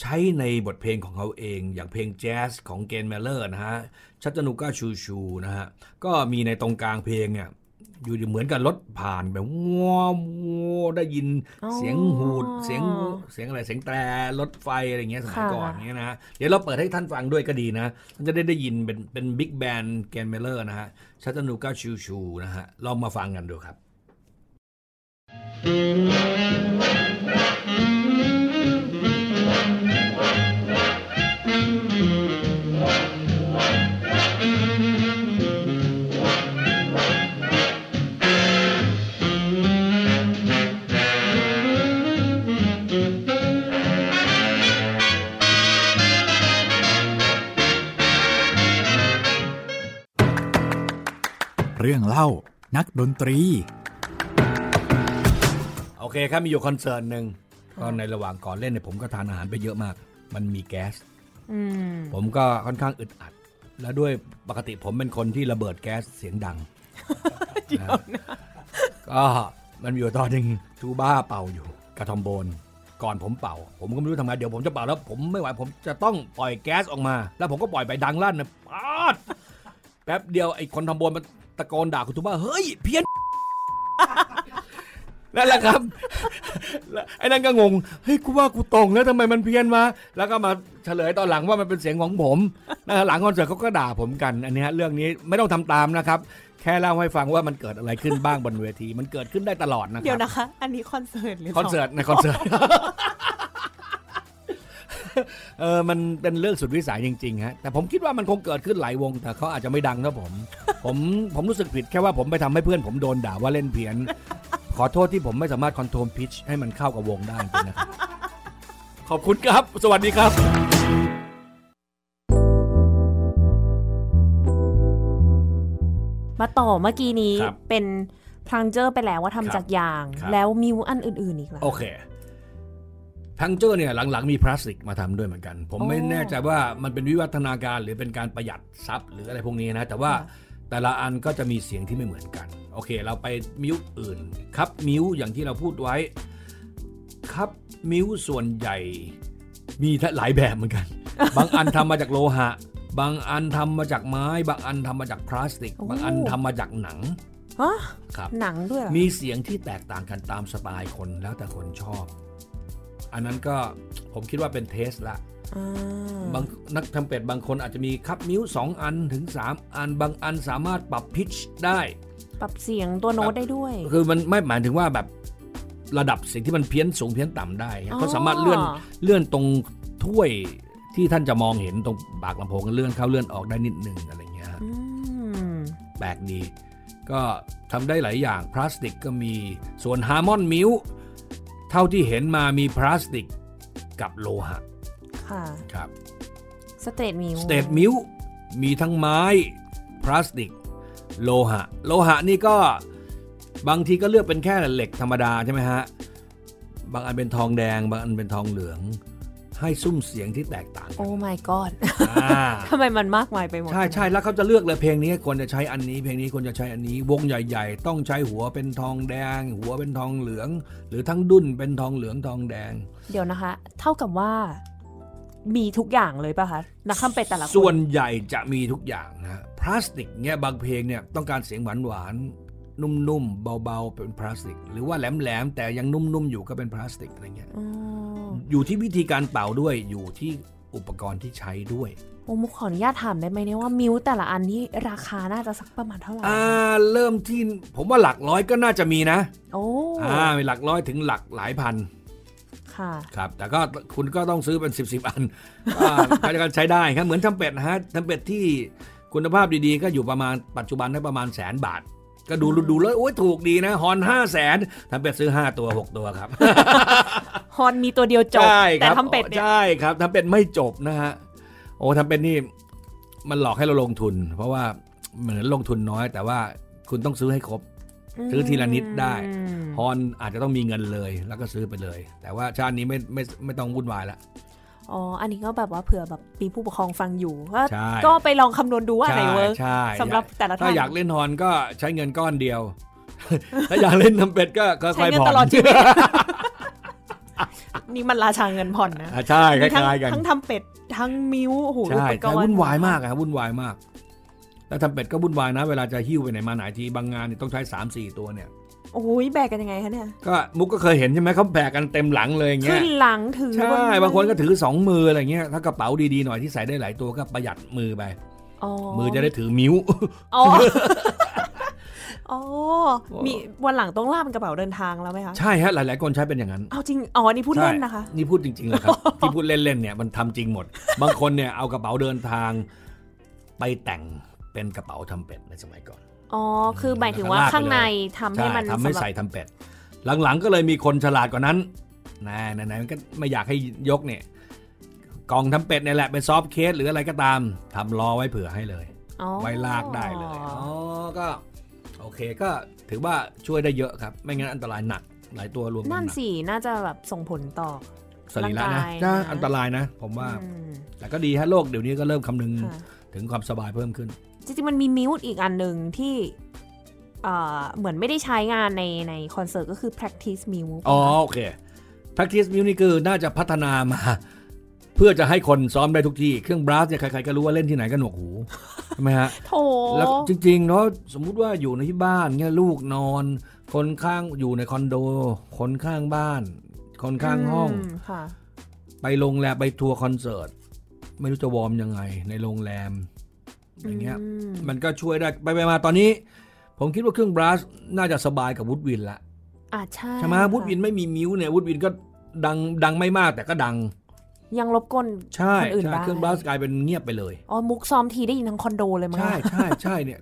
S1: ใช้ในบทเพลงของเขาเอง อย่างเพลงแจ๊สของ Glenn Miller นะฮะ Chattanooga Choo Choo นะฮะ ก็มีในตรงกลางเพลงเนี่ย อยู่เหมือนกับรถผ่านแบบว้าวว้าวได้ยิน
S2: อ๋อ
S1: เสียงหวูดเสียงเสียงอะไรเสียงแตรรถไฟอะไรเงี้ยสมัย
S2: ค่ะ
S1: ก่อนเงี้ยนะเดี๋ยวเราเปิดให้ท่านฟังด้วยก็ดีนะท่านจะได้ได้ยินเป็นเป็น big band Glenn Miller นะฮะ Chattanooga Choo Choo นะฮะลองมาฟังกันดูครับ
S3: เรื่องเล่านักดนตรี
S1: โอเคครับมีอยู่คอนเสิร์ตหนึ่งก็ในระหว่างก่อนเล่นเนี่ยผมก็ทานอาหารไปเยอะมาก มันมีแก๊ส
S2: อืม
S1: ผมก็ค่อนข้างอึดอัด แล้วด้วยปกติผมเป็นคนที่ระเบิดแก๊สเสียงดังนะก็มันมีอยู่ตอนหนึ่งทูบ้าเป่าอยู่กระทอมโบนก่อนผมเป่า ผมก็ไม่รู้ทำไงเดี๋ยวผมจะเป่าแล้วผมไม่ไหวผมจะต้องปล่อยแก๊สออกมา แล้วผมก็ปล่อยไปดังลั่นนะปาดแป๊บเดียวไอ้คนทำโบนมัน ตะโกนด่าคุณทูบ้าเฮ้ยเพี้ยนนั่นแหละครับแล้วไอ้นั่นก็งงเฮ้ยกูว่ากูตรงแล้วทำไมมันเพี้ยนมาแล้วก็มาเฉลยตอนหลังว่ามันเป็นเสียงของผมนะหลังคอนเสิร์ตเขาก็ด่าผมกันอันเนี้ยเรื่องนี้ไม่ต้องทำตามนะครับ แค่เล่าให้ฟังว่ามันเกิดอะไรขึ้นบ้างบนเวที มันเกิดขึ้นได้ตลอดนะค
S2: เดี๋ย
S1: รั
S2: ว
S1: บ
S2: นะคะ อันนี้คอนเสิร์ตหรือ
S1: คอนเสิร์ตในคอนเสิร์ต เออมันเป็นเรื่องสุดวิสัยจริงๆฮะแต่ผมคิดว่ามันคงเกิดขึ้นหลายวง แต่เขาอาจจะไม่ดังเท่าผม ผมผมรู้สึกผิดแค่ว่าผมไปทำให้เพื่อนผมโดนด่าว่าเล่นเพี้ยน ขอโทษที่ผมไม่สามารถ control pitch ให้มันเข้ากับวงได้จริงๆนะครับขอบคุณครับ สวัสดีครับ
S2: มาต่อเมื่อกี้นี้
S1: ครับ
S2: เป็น plunger ไปแล้วว่า
S1: ครับ
S2: ทำจากยาง
S1: ครับ
S2: แล้ว mute อันอื่นๆอีกเหรอ
S1: โอเค พังเจอร์เนี่ยหลังๆมีพลาสติกมาทำด้วยเหมือนกัน ผม
S2: อ๋อ
S1: ไม่แน่ใจว่ามันเป็นวิวัฒนาการหรือเป็นการประหยัดทรัพย์หรืออะไรพวกนี้นะ แต่ว่า
S2: ค่ะ
S1: แต่ละอันก็จะมีเสียงที่ไม่เหมือนกัน โอเค เราไปมิวอื่นครับมิวอย่างที่เราพูดไว้ครับมิวส่วนใหญ่มีหลายแบบเหมือนกัน บางอันทำมาจากโลหะ บางอันทำมาจากไม้ บางอันทำมาจากพลาสติก
S2: โอ้
S1: บางอันทำมาจากหนัง
S2: ฮะ
S1: ครับ
S2: หนังด้วยเหรอ
S1: มีเสียงที่แตกต่างกันตามสไตล์คนแล้วแต่คนชอบ อันนั้นก็ผมคิดว่าเป็นเทสละ
S2: อ่า
S1: บางนักทำเป็ดบางคนอาจจะมีคับมิ้วสองอันถึง3อันบางอันสามารถปรับพิชได้
S2: ปรับเสียงตัวโน้ตได้ด้วย
S1: คือมันไม่หมายถึงว่าแบบระดับเสียงที่มันเพี้ยนสูงเพี้ยนต่ำได้
S2: อ๋อ
S1: เขาสามารถเลื่อนเลื่อนตรงถ้วยที่ท่านจะมองเห็นตรงปากลำโพงเลื่อนเข้าเลื่อนออกได้นิดหนึ่งอะไรเงี้ยฮะ
S2: อืม
S1: แปลกดี ก็ทำได้หลายอย่างพลาสติกก็มีส่วน Harmon mute เท่าที่เห็นมามีพลาสติกกับโลหะ
S2: ค่ะ
S1: ครับ
S2: straight mute straight mute มี
S1: ทั้งไม้พลาสติก โลหะ โลหะนี่ก็บางทีก็เลือกเป็นแค่เหล็กธรรมดาใช่ไหมฮะ บางอันเป็นทองแดง บางอันเป็นทองเหลือง ให้สุ้มเสียงที่แตกต่างกัน oh
S2: my god
S1: อ่า
S2: ทำไมมันมากมายไปหมด
S1: ใช่ใช่แล้วเขาจะเลือกเลยเพลงนี้ควรจะใช้อันนี้ เพลงนี้ควรจะใช้อันนี้วงใหญ่ ๆ ต้องใช้หัวเป็นทองแดง หัวเป็นทองเหลือง หรือทั้งดุ้นเป็นทองเหลืองทองแดง
S2: เดี๋ยวนะคะ เท่ากับว่ามีทุกอย่างเลยป่ะคะนักคำเป็ดแต่ละคน
S1: ส่วนใหญ่จะมีทุกอย่างนะพลาสติกเนี่ยบางเพลงเนี่ยต้องการเสียงหวานหวานๆนุ่มๆเบาๆเป็นพลาสติก หรือว่าแหลมๆแต่ยังนุ่มๆอยู่ก็เป็นพลาสติกอะไรเงี้ย
S2: อ๋อ
S1: อยู่ที่วิธีการเป่าด้วยอยู่ที่อุปกรณ์ที่ใช้ด้วย
S2: โอ้มุกขออนุญาตถามได้ไหมเนี่ยว่ามิ้วแต่ละอันนี่ราคาน่าจะสักประมาณเท่าไหร่
S1: อ่าเริ่มที่ผมว่าหลักร้อยก็น่าจะมีนะ
S2: โอ้
S1: อ่ามีหลักร้อยถึงหลักหลายพัน
S2: ค่ะ
S1: ครับ แต่ก็คุณก็ต้องซื้อเป็น 10บสอันอ่าก็จะใช้ได้ครับเหมือนทำเป็ดนะฮะทำเป็ดที่คุณภาพดีๆ ก็อยู่ประมาณปัจจุบันได้ประมาณแสนบาท ก็ดูดูแล้วโอ้ยถูกดีนะฮอนห้าแสนทำเป็ดซื้อ 5 ตัว 6 ตัวครับ
S2: ฮอนมีตัวเดียวจบ
S1: ใช่ค
S2: แต่
S1: รับ
S2: ทำเป็ดเนี่ย
S1: ใช่ครับทำเป็ดไม่จบนะฮะโอ้ทำเป็ดนี่มันหลอกให้เราลงทุน เพราะว่าเหมือนลงทุนน้อย แต่ว่าคุณต้องซื้อให้ครบ ซื้อทีละนิดได้
S2: อืม
S1: ฮอนอาจจะต้องมีเงินเลย แล้วก็ซื้อไปเลย แต่ว่าชาตินี้ไม่ไม่ไม่ต้องวุ่นวายละ
S2: อ๋อ อันนี้ก็แบบว่าเผื่อแบบมีผู้ปกครองฟังอยู่ก็
S1: ใช่
S2: ก็ไปลองคำนวณดูว่าอันไหนเวิร์ก
S1: ใช่
S2: สำหรับแต่ละท่าน
S1: ถ้าอยากเล่นฮอนก็ใช้เงินก้อนเดียว ถ้าอยากเล่นทำเป็ดก็ค่
S2: ใช้
S1: อย
S2: เงิน
S1: ๆผ่อน
S2: ตลอดชีวิตนี่มันราชาเงินผ่อนนะ
S1: อ่าใช่ค
S2: มีทั้ง
S1: ล้ายๆกัน
S2: ทั้งทำเป็ดทั้งมิ้วโอ้โห
S1: ใช่
S2: อุปก
S1: ใช่
S2: รณ์
S1: วุ่นวายมากอะครับวุ่นวายมาก แล้วทำเป็ดก็วุ่นวายนะ เวลาจะหิ้วไปไหนมาไหนทีบางงานนี่ต้องใช้3ามสี่ตัวเนี่ย
S2: โอ้ยแบกกันยังไงคะเนี่ย
S1: ก็มุกก็เคยเห็นใช่ไหมเขาแบกกันเต็มหลังเลยอย่างเงี้
S2: ขึ้
S1: ย
S2: นหลังถือ
S1: ใช่บางคนก็ถือสองมืออะไรเงี้ยถ้ากระเป๋าดีๆหน่อยที่ใส่ได้หลายตัวก็ประหยัดมือไป
S2: อ๋อ
S1: มือจะได้ถือมิ้ว
S2: อ๋ออ๋อมีวันหลังต้องลากเป็นกระเป๋าเดินทางแล้วไหมคะ
S1: ใช่ฮะ หลายๆคนใช้เป็นอย่างนั้น
S2: เอาจริง อ๋อ นี่พูดเล่นนะคะ
S1: ใช่นี่พูดจริงๆเลยครับ ที่พูดเล่นๆเนี่ยมันทำจริงหมด บางคนเนี่ยเอากระเป๋าเดินทาง ไปแต่งเป็นกระเป๋าทรัมเป็ตในสมัยก่อน
S2: อ๋อ คือหมายถึงว่า
S1: แล้วก็ลากไป
S2: ข้างใน
S1: เลย
S2: ทำให้
S1: ใช่
S2: มัน
S1: ทำให้
S2: สำหรับ
S1: ใส่ทรัมเป็ต หลังๆก็เลยมีคนฉลาดกว่านั้นนะไหนๆมันก็ไม่อยากให้ยกเนี่ย กล่องทรัมเป็ตเนี่ยแหละเป็น soft case หรืออะไรก็ตามทำล้อไว้เผื่อให้เลย
S2: อ๋อ
S1: ไว้ลากได้เลย อ๋อ ก็โอเคก็ถือว่าช่วยได้เยอะครับ ไม่งั้นอันตรายหนักหลายตัวรวมกั
S2: น
S1: นั่
S2: น
S1: หนัก
S2: สิน่าจะแบบส่งผลต่อ
S1: สรีระนะ
S2: ร่างกาย
S1: น่า
S2: นะ
S1: อันตรายนะ ผมว่า
S2: อืม
S1: แต่ก็ดีฮะโลกเดี๋ยวนี้ก็เริ่มคำนึง
S2: ค่ะ
S1: ถึงความสบายเพิ่มขึ้น
S2: จริงๆมันมี mute อีกอันหนึ่งที่เอ่อเหมือนไม่ได้ใช้งานในในคอนเสิร์ตก็คือ practice mute
S1: อ๋อโอเค practice music นี่คือน่าจะพัฒนามา เพื่อจะให้คนซ้อมได้ทุกที่ เครื่อง brass เนี่ยใครๆก็รู้ว่าเล่นที่ไหนก็หนวกหูใช่ไหมฮะ
S2: โถ
S1: แล้วจริงๆเนาะสมมุติว่าอยู่ในที่บ้านเงี้ยลูกนอน คนข้างอยู่ในคอนโด คนข้างบ้าน คนข้างห้อง
S2: มค่ะ
S1: ไปโรงแรมไปทัวร์คอนเสิร์ต ไม่รู้จะ warm ยังไง ในโรงแรม อย่างเงี้ย
S2: ม
S1: มันก็ช่วยได้ไปไปมาตอนนี้ ผมคิดว่าเครื่อง brass น่าจะสบายกับ woodwind ละ
S2: อะใช่
S1: ใช่ไหม
S2: ค่ะ
S1: วูดวินไม่มีมิวเนี่ยวูดวินก็ดังดังไม่มากแต่ก็ดัง
S2: ยังรบกวน
S1: ใช่
S2: คนอื่น
S1: ใช่
S2: ได้
S1: เครื่องบลัสกลายเป็นเงียบไปเลย
S2: อ๋อมุกซ้อมทีได้ยินทั้งคอนโดเลยมั้ง
S1: ใช่
S2: คะ
S1: ใช่ใช่เนี่ย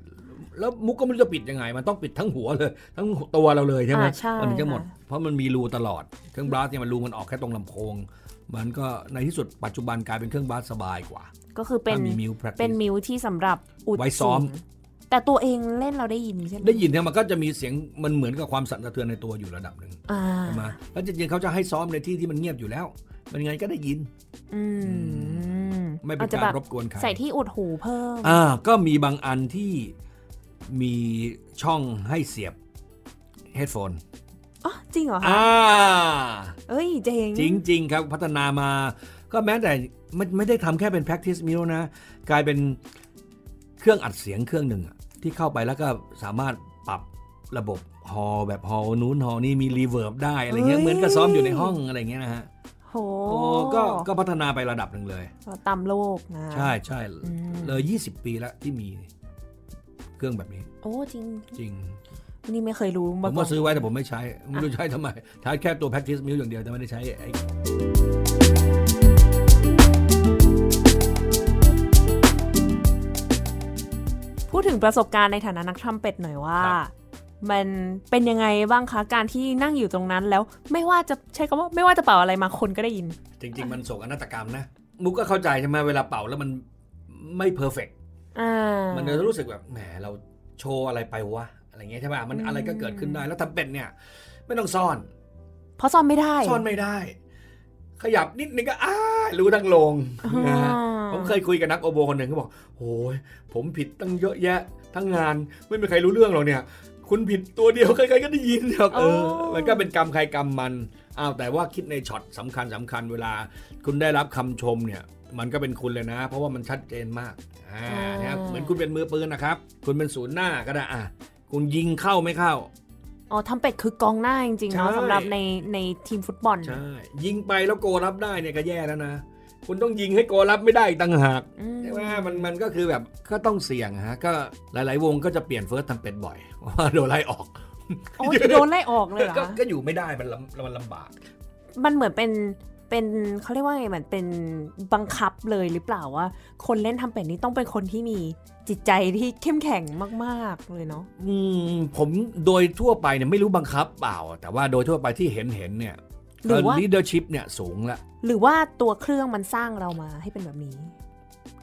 S1: แล้วมุกก็ไม่รู้จะปิดยังไง มันต้องปิดทั้งหัวเลย ทั้งตัวเราเลยใช่ไหม
S2: อ่าใช่
S1: มันถึงจะหมด
S2: ค่ะ
S1: เพราะมันมีรูตลอด เครื่องบลัสเนี่ยมันรูมันออกแค่ตรงลำโพง มันก็ในที่สุดปัจจุบันกลายเป็นเครื่องบลัสสบายกว่า
S2: ก็คือเป็น
S1: ถ้ามีมิว
S2: เป็น
S1: practice
S2: มิวที่สำหรับอุด
S1: ไว้ซ้อม
S2: เสียงแต่ตัวเองเล่นเราได้ยินใช่ไหม
S1: ได้ยินเนี่ยมันก็จะมีเสียงมันเหมือนกับความสั่นสะเทือนในตัวอยู่ระดับหนึ่ง
S2: อ่า
S1: ใช่ไหมแล้วจริงๆเขาจะให้ซ้อมในที่ที่มันเงียบอยู่แล้วเป็นไงก็ได้ยิน
S2: อืม
S1: ไม่เป็น
S2: อาจจะ
S1: การ
S2: แบบ
S1: รบกวนใคร
S2: ใส่ที่อุดหูเพิ่ม
S1: อ่าก็มีบางอันที่มีช่องให้เสียบเฮดโฟน
S2: อ๋อจริงเหรอคะ
S1: อ่า
S2: เอ้ยเจ๋ง
S1: จริง ๆ ครับพัฒนามา ก็แม้แต่ไม่ไม่ได้ทำแค่เป็น practice m i l นะ กลายเป็นเครื่องอัดเสียงเครื่องหนึ่งอะที่เข้าไปแล้วก็สามารถปรับระบบ hall แบบ hall นู้น hall นี่มี reverb ได้อะไรเงี้ยเหมือนกับซ้อมอยู่ในห้องอะไรเงี้ยนะฮะ
S2: โห
S1: โอ้ก็ก็พัฒนาไประดับหนึ่งเลย
S2: ตามโลกนะ
S1: ใช่ใช่
S2: อืม
S1: เลย 20 ปีแล้วที่มีเครื่องแบบนี้
S2: โอ้จริง
S1: จริง
S2: นี่ไม่เคยรู้
S1: ผม
S2: ก่
S1: ก็
S2: น
S1: ซื้อไว้แต่ผมไม่ใช้ไม่รู้ใช้ทำไมใช้แค่ตัว practice m i l อย่างเดียวแต่ไม่ได้ใช้ไอ้
S2: พูดถึงประสบการณ์ในฐานะนักทำเป็ดหน่อยว่า มันเป็นยังไงบ้างคะ การที่นั่งอยู่ตรงนั้นแล้วไม่ว่าจะใช้คำว่าไม่ว่าจะเป่าอะไรมาคนก็ได้ยิน
S1: จริง ๆ มันโศกนาฏกรรมนะ มุกก็เข้าใจใช่ไหมเวลาเป่าแล้วมันไม่เพอร์เฟก
S2: อ่า
S1: มันจะรู้สึกแบบแหมเราโชว์อะไรไปวะอะไรเงี้ยใช่ป่ะมัน
S2: อืม
S1: อะไรก็เกิดขึ้นได้แล้วทำเป็ดเนี่ย ไม่ต้องซ่อน
S2: เพราะซ่อนไม่ได้
S1: ซ่อนไม่ได้ ขยับนิดนึงก็อ้า รู้ทั้งโรง
S2: อ่
S1: นะฮะาผมเคยคุยกับนักโอโบคนหนึ่งเขาบอกโอ้ยผมผิดตั้งเยอะแยะ ทั้งงานไม่มีใครรู้เรื่องหรอกเนี่ย คุณผิดตัวเดียวใครๆก็ได้ยินหรอกเออมันก็เป็นกรรมใครกรรมมันอ้าวแต่ว่าคิดในช็อตสำคัญสำคัญเวลา คุณได้รับคำชมเนี่ย มันก็เป็นคุณเลยนะ เพราะว่ามันชัดเจนมากอ่านะครับเหมือนคุณเป็นมือปืนนะครับ คุณเป็นศูนย์หน้าก็ได้อะคุณยิงเข้าไม่เข้า
S2: อ๋อทำเป็ดคือกองหน้าจริงๆเนาะ
S1: ใช่
S2: สำหรับในในทีมฟุตบอล
S1: ใช่ยิงไปแล้วโกรับได้เนี่ยก็แย่แล้วนะ คุณต้องยิงให้โกรับไม่ได้อีกต่างหาก
S2: อืม
S1: ใช่ไหมมันมันก็คือแบบก็ต้องเสี่ยงฮะก็หลาย ๆ วงก็จะเปลี่ยนเฟิร์สทำเป็ดบ่อยเพราะว่าโดนไล่ออก
S2: โอ้โดนไล่ออกเลยเหรอ
S1: ก็
S2: คะ
S1: ก็อยู่ไม่ได้มันลำมันลำบาก
S2: มันเหมือนเป็น เป็นเขาเรียกว่าไงเหมือนเป็นบังคับเลยหรือเปล่าว่า คนเล่นทำเป็ดนี้ต้องเป็นคนที่มีจิตใจที่เข้มแข็งมากๆเลยเนาะ
S1: อืมผมโดยทั่วไปเนี่ยไม่รู้บังคับเปล่า แต่ว่าโดยทั่วไปที่เห็นเห็นเนี่ย
S2: หรือว่า
S1: leadership เนี่ยสูงละ
S2: หรือว่าตัวเครื่องมันสร้างเรามาให้เป็นแบบนี้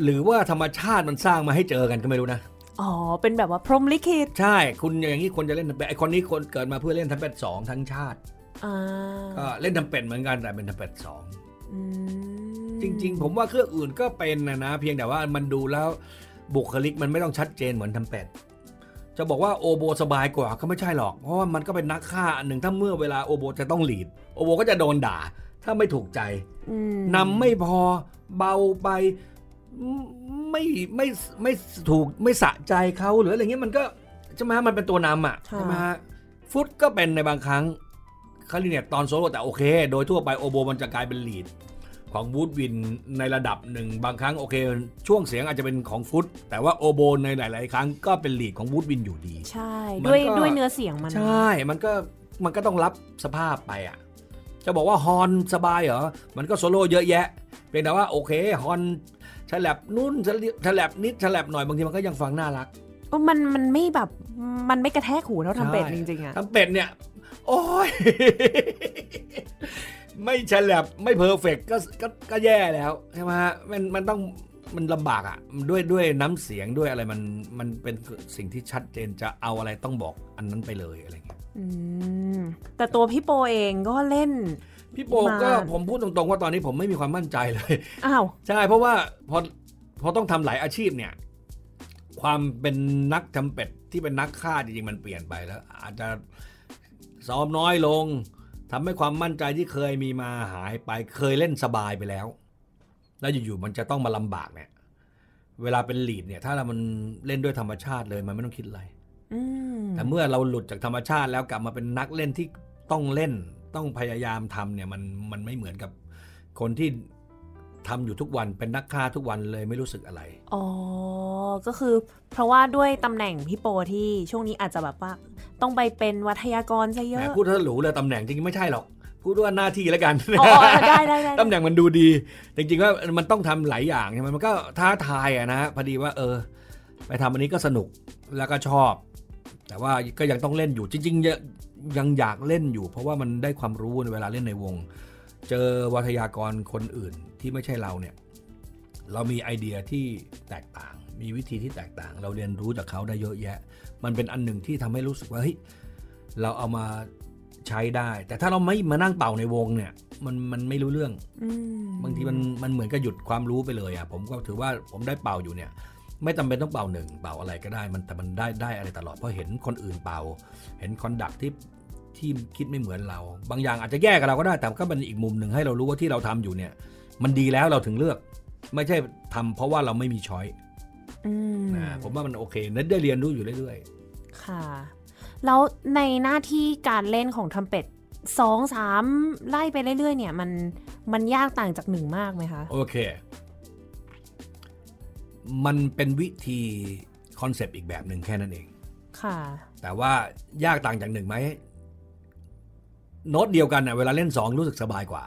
S1: หรือว่าธรรมชาติมันสร้างมาให้เจอกันก็ไม่รู้นะ
S2: อ๋อ เป็นแบบว่าพรหมลิขิต
S1: ใช่ คุณอย่างนี้คนจะเล่นทรัมเป็ตไอ้คนนี้คนเกิดมาเพื่อเล่นทรัมเป็ตสองทั้งชาติ
S2: อ่า
S1: ก็เล่นทรัมเป็ตเหมือนกันแต่เป็นทรัมเป็ตสอง
S2: อืม
S1: จริง ๆ ผมว่าเครื่องอื่นก็เป็นนะนะ เพียงแต่ว่ามันดูแล้วบุคลิกมันไม่ต้องชัดเจนเหมือนทรัมเป็ตจะบอกว่าโอโบสบายกว่าก็ไม่ใช่หรอก เพราะว่ามันก็เป็นนักฆ่าอันหนึ่งถ้าเมื่อเวลาโอโบจะต้อง lead โอโบก็จะโดนด่า ถ้าไม่ถูกใจ
S2: อืม
S1: นำไม่พอเบาไปไม่ไม่ไม่ถูกไม่สะใจเขาหรืออะไรเงี้ยมันก็ใช่ไหมมันเป็นตัวนำอะใช่ไหมฮะฟลูตก็เป็นในบางครั้ง คลาริเน็ตตอนโซโล่แต่โอเค โดยทั่วไปโอโบมันจะกลายเป็น leadของวูดวินในระดับหนึ่งบางครั้งโอเค ช่วงเสียงอาจจะเป็นของฟุต แต่ว่าโอโบในหลาย ๆ ครั้งก็เป็นลีดของวูดวินอยู่ดี
S2: ใช่
S1: มัน
S2: ด้วย
S1: ก็
S2: ด้วยเนื้อเสียงมัน
S1: ใช่ มันก็มันก็ต้องรับสภาพไปอะ จะบอกว่าฮอนสบายเหรอ มันก็โซโล่เยอะแยะเพียงแต่ว่าโอเคฮอนฉลับนุ่นฉลับนิดฉลับหน่อยบางทีมันก็ยังฟังน่ารัก
S2: เออมันมันไม่แบบมันไม่กระแทกหูเท่าทำเป็ด
S1: ใช่
S2: จริงๆอะ
S1: ทำเป็ดเนี่ย โอ้ย ไม่ฉลับไม่เพอร์เฟกก็ก็ก็แย่แล้วใช่ไหมฮะมันมันต้องมันลำบากอะด้วยด้วยน้ำเสียงด้วยอะไรมันมันเป็นสิ่งที่ชัดเจนจะเอาอะไรต้องบอกอันนั้นไปเลยอะไรเงี้ย
S2: อืมแต่ตัวพี่โปเองก็เล่น
S1: พี่โปก็
S2: มา
S1: ผมพูดตรงๆว่าตอนนี้ผมไม่มีความมั่นใจเลย
S2: อ้าว
S1: ใช่เพราะว่าพอพอต้องทำหลายอาชีพเนี่ย ความเป็นนักทำเป็ดที่เป็นนักฆ่าจริงๆมันเปลี่ยนไปแล้ว อาจจะ ซ้อมน้อยลงทำให้ความมั่นใจที่เคยมีมาหายไปเคยเล่นสบายไปแล้ว แล้วอยู่ๆมันจะต้องมาลำบากเนี่ย เวลาเป็นลีดเนี่ย ถ้าเรามันเล่นด้วยธรรมชาติเลยมันไม่ต้องคิดอะไร
S2: อืม
S1: แต่เมื่อเราหลุดจากธรรมชาติแล้วกลับมาเป็นนักเล่นที่ต้องเล่นต้องพยายามทำเนี่ยมันมันไม่เหมือนกับคนที่ ทำอยู่ทุกวันเป็นนักฆ่าทุกวันเลยไม่รู้สึกอะไร
S2: อ๋อ ก็คือ เพราะว่าด้วยตำแหน่งพี่โปที่ช่วงนี้อาจจะแบบว่า ต้องไปเป็นวัทยากรซะเย
S1: แหม
S2: อะ
S1: พูดถ้าหรูเลยตำแหน่งจริงๆไม่ใช่หรอก พูดว่าหน้าที่แล้วกัน
S2: อ๋อได้ได้ได้
S1: ตำแหน่งมันดูดี จริงๆว่ามันต้องทำหลายอย่างใช่ไหมมันก็ท้าทายอะนะพอดีว่าเออ ไปทำอันนี้ก็สนุกแล้วก็ชอบ แต่ว่าก็ยังต้องเล่นอยู่จริง ๆ ยังยังอยากเล่นอยู่ เพราะว่ามันได้ความรู้ในเวลาเล่นในวง เจอวัทยากรคนอื่นที่ไม่ใช่เราเนี่ยเรามีไอเดียที่แตกต่าง มีวิธีที่แตกต่าง เราเรียนรู้จากเขาได้เยอะแยะ มันเป็นอันหนึ่งที่ทำให้รู้สึกว่าเฮ้ยเราเอามาใช้ได้ แต่ถ้าเราไม่มานั่งเป่าในวงเนี่ย มันมันไม่รู้เรื่อง
S2: อืม
S1: บางทีมันมันเหมือนกับหยุดความรู้ไปเลยอะ ผมก็ถือว่าผมได้เป่าอยู่เนี่ย ไม่จำเป็นต้องเป่าหนึ่งเป่าอะไรก็ได้ มันแต่มันได้ได้อะไรตลอดเพราะเห็นคนอื่นเป่า เห็นคอนดักที่ ที่คิดไม่เหมือนเรา บางอย่างอาจจะแย่กับเราก็ได้ แต่ก็เป็นอีกมุมหนึ่งให้เรารู้ว่าที่เราทำอยู่เนี่ย มันดีแล้วเราถึงเลือก ไม่ใช่ทำเพราะว่าเราไม่มีช้อย
S2: อืม
S1: นะผมว่ามันโอเคนั้นได้เรียนรู้อยู่เรื่อย
S2: ค่ะ แล้วในหน้าที่การเล่นของทำเป็ดสองสามไล่ไปเรื่อยๆ เนี่ยมันมันยากต่างจากหนึ่งมากไหมคะ
S1: ๆโอเค มันเป็นวิธีconcept อีกแบบหนึ่งแค่นั้นเอง
S2: ค่ะ
S1: แต่ว่ายากต่างจากหนึ่งไหม โน้ตเดียวกันเน่ะเวลาเล่นสองรู้สึกสบายกว่า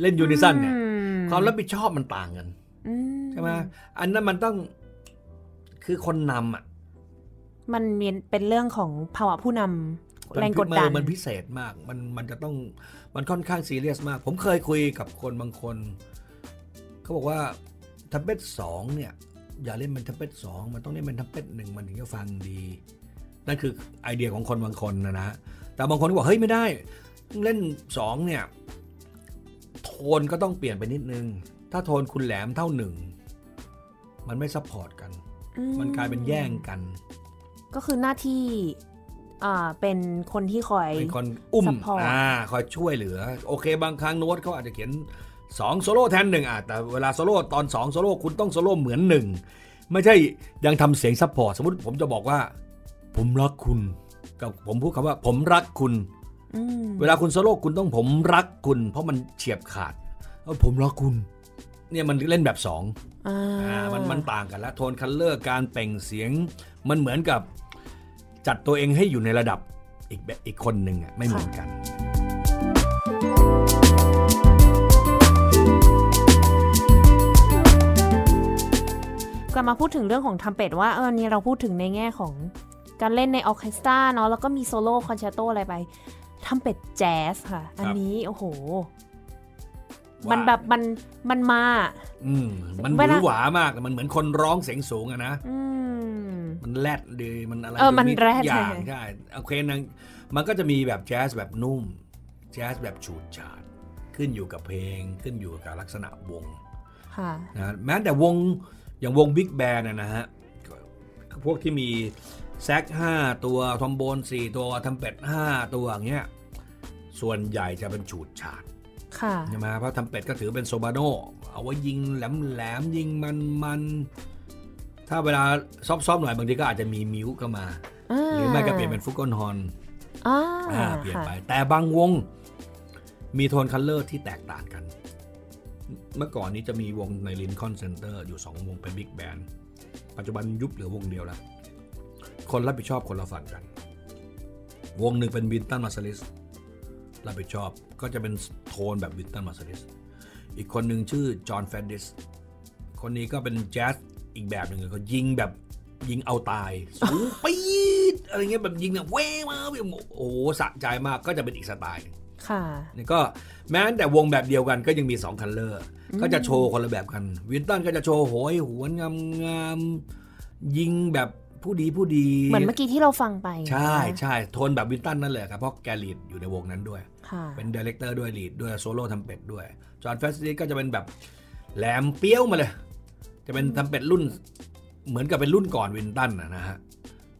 S1: เล่น unison เนี่ย
S2: อืม
S1: ความรับผิดชอบมันต่างกัน
S2: อื
S1: ใช่ไหมอันนั้นมันต้องคือคนนำอะ
S2: มันเป็นเรื่องของภาวะผู้นำแรงกดดัน
S1: มันพิเศษมาก มันมันจะต้องมันค่อนข้างซีเรียสมาก ผมเคยคุยกับคนบางคน เขาบอกว่าทรัมเป็ตสองเนี่ย อย่าเล่นเป็นทรัมเป็ตสองมันต้องเล่นเป็นทรัมเป็ตหนึ่งมันถึงจะฟังดี นั่นคือไอเดียของคนบางคนนะนะ แต่บางคนก็บอกเฮ้ยไม่ได้เล่นสองเนี่ย โทนก็ต้องเปลี่ยนไปนิดนึง ถ้าโทนคุณแหลมเท่าหนึ่งมันไม่ support กัน
S2: อื
S1: มันกลายเป็นแย่งกัน
S2: ก็คือหน้าที่อ่าเป็นคนที่คอย
S1: เป็นคนอุ้ม
S2: support
S1: อ่าคอยช่วยเหลือ โอเค บางครั้งโน้ตเขาอาจจะเขียน2โซโล่แทนหนึ่งอะแต่เวลาโซโล่ตอน 2 โซโล่คุณต้องโซโล่เหมือนหนึ่งไม่ใช่ยังทำเสียง support สมมติผมจะบอกว่า ผมรักคุณ กับผมพูดคำว่า ผมรักคุณ
S2: อืม
S1: เวลาคุณโซโล่คุณต้องผมรักคุณ เพราะมันเฉียบขาดเออผมรักคุณ เนี่ยมันเล่นแบบสอง
S2: อ่า
S1: อ่ามันมันต่างกันแล้ว tone color การเปล่งเสียง มันเหมือนกับจัดตัวเองให้อยู่ในระดับอีกแบบอีกคนหนึ่งอะไม่เหมือนกัน
S2: กลับมาพูดถึงเรื่องของทำเป็ดว่าเออเนี่ยเราพูดถึงในแง่ของ การเล่นในออร์เคสตราเนาะแล้วก็มีโซโล่คอนแชตโตอะไรไปทำเป็ดแจ๊สค่ะ อันนี้โอ้โห
S1: ว่ามั
S2: มันแบบมันมันมา
S1: อืมมันห
S2: เว
S1: วื
S2: ลา
S1: อหวามาก มันเหมือนคนร้องเสียงสูงอะนะ
S2: อืม
S1: มันแรดดีมันอะไร
S2: เออมัน
S1: ทุก
S2: แรด
S1: อย่าง
S2: ใช่
S1: ใช่โอเคนะมันก็จะมีแบบแจ๊สแบบนุ่ม แจ๊สแบบฉูดฉาดขึ้นอยู่กับเพลงขึ้นอยู่กับลักษณะวง
S2: ค่ะ
S1: นะแม้แต่วงอย่างวง big band นะฮะก็พวกที่มี แซ็ก5 ตัวทรอมโบน 4 ตัวทรัมเป็ต 5 ตัวอย่างเงี้ยส่วนใหญ่จะเป็นฉูดฉาด
S2: ค่ะ
S1: ใช่ไหมเพราะทรัมเป็ตก็ถือเป็น sopranoเอาไว้ยิงแหลมแหลมๆยิงมันมันๆถ้าเวลา soft ๆหน่อยบางทีก็อาจจะมี mute ก็มา หรือไม่ก็เปลี่ยนเป็น flugelhorn อ่าอ่าเปลี่ยน
S2: ค่ะ
S1: ไป แต่บางวงมี tone color ที่แตกต่างกัน เมื่อก่อนนี้จะมีวงใน Lincoln Center อยู่ 2 วงเป็น big band ปัจจุบันยุบเหลือวงเดียวแล้ว คนรับผิดชอบคนละฝั่งกัน วงหนึ่งเป็น Wynton Marsalisรับผิดชอบก็จะเป็นโทนแบบ Wynton Marsalis อีกคนหนึ่งชื่อ Jon Faddis คนนี้ก็เป็นแจ๊สอีกแบบหนึ่งเขายิงแบบยิงเอาตาย สูงปี๊ดอะไรเงี้ยแบบยิงแบบเว้มาแบบโอ้โหสะใจมากก็จะเป็นอีกสไตล์หนึ่ง
S2: ค่ะ
S1: นี่ก็แม้แต่วงแบบเดียวกันก็ยังมี tone color ก็จะโชว์คนละแบบกัน Wynton ก็จะโชว์โหยหวนงามงามๆยิงแบบ ผู้ดีผู้ดี
S2: เหมือนเมื่อกี้ที่เราฟังไป
S1: ใช่
S2: นะ
S1: ใช่โทนแบบ Wynton นั่นแหละครับ เพราะแก lead อยู่ในวงนั้นด้วย
S2: ค่ะ
S1: เป็น director ด้วย lead ด้วยโซโล่ทรัมเป็ตด้วย Jon Faddis ก็จะเป็นแบบแหลมเปี้ยวมาเลย จะเป็นทรัมเป็ตรุ่นเหมือนกับเป็นรุ่นก่อน Wynton นะนะฮะ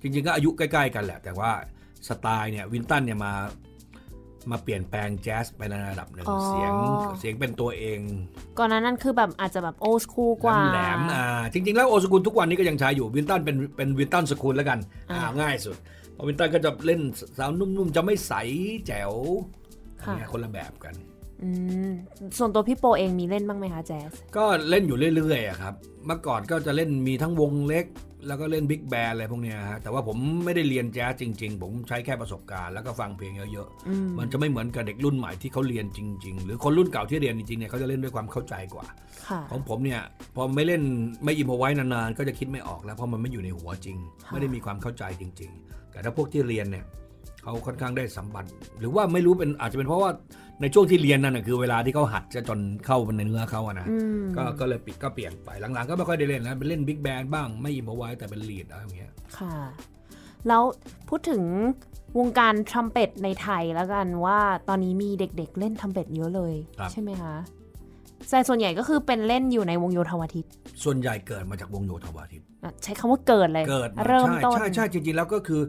S1: จริงๆก็อายุใกล้ ๆ กันแหละ แต่ว่าสไตล์เนี่ย Wynton เนี่ยมา มาเปลี่ยนแปลงแจ๊สไปในระดับหนึ่ง
S2: อ๋อ
S1: เสียงเสียงเป็นตัวเอง
S2: ก่อนหน้านั้นคือแบบอาจจะแบบโอ s คูลกว่า
S1: แหลมๆอ่าจริง ๆ แล้ว old school ทุกวันนี้ก็ยังใช้อยู่ Wynton เป็นเป็น Wynton school แล้วกันอ่า
S2: อ่า
S1: ง่ายสุดเพราะ Wynton ก็จะเล่นสาวนุ่มๆจะไม่ใสแจ๋ว
S2: ค่ะ
S1: เนี่ยคนละแบบกัน
S2: อืม ส่วนตัวพี่โปเองมีเล่นบ้างไหมคะแจ๊ส
S1: ก็เล่นอยู่เรื่อยๆอะครับเมื่อก่อนก็จะเล่นมีทั้งวงเล็ก แล้วก็เล่น big band อะไรพวกเนี้ยฮะแต่ว่าผมไม่ได้เรียนแจ๊สจริง ๆ ผมใช้แค่ประสบการณ์แล้วก็ฟังเพลงเยอะ
S2: อืม
S1: ๆมันจะไม่เหมือนกับเด็กรุ่นใหม่ที่เขาเรียนจริง ๆ หรือคนรุ่นเก่าที่เรียนจริงๆเนี่ยเขาจะเล่นด้วยความเข้าใจกว่า
S2: ค่ะ
S1: ของผมเนี่ยพอไม่เล่นไม่ improvise นานๆก็จะคิดไม่ออกแล้วเพราะมันไม่อยู่ในหัวจริง
S2: ค่ะ
S1: ไม่ได้มีความเข้าใจจริง ๆ แต่ถ้าพวกที่เรียนเนี่ยเขาค่อนข้างได้สัมผัสหรือว่าไม่รู้เป็นอาจจะเป็นเพราะว่า ในช่วงที่เรียนนั่นนะคือเวลาที่เขาหัดจะจนเข้าในเนื้อเขาอะนะ
S2: อืม
S1: ก็ก็เลยปิดก็เปลี่ยนไปหลังๆ ก็ไม่ค่อยได้เล่นแล้วไปเล่น big band บ้างไม่ improvise แต่เป็น lead อะไรอย่างเงี้ย
S2: ค่ะแล้วพูดถึงวงการทรัมเป็ตในไทยแล้วกันว่าตอนนี้มีเด็กๆ เล่นทรัมเป็ตเยอะเลย ใช่ไหมคะแต่ส่วนใหญ่ก็คือเป็นเล่นอยู่ในวงโยธวาทิต
S1: ส่วนใหญ่เกิดมาจากวงโยธวาทิต
S2: อะใช้คำว่าเกิดเลย
S1: เกิดมา
S2: เริ่ม
S1: ใช่
S2: ต้น
S1: ใช่ใช่จริงๆแล้วก็คือ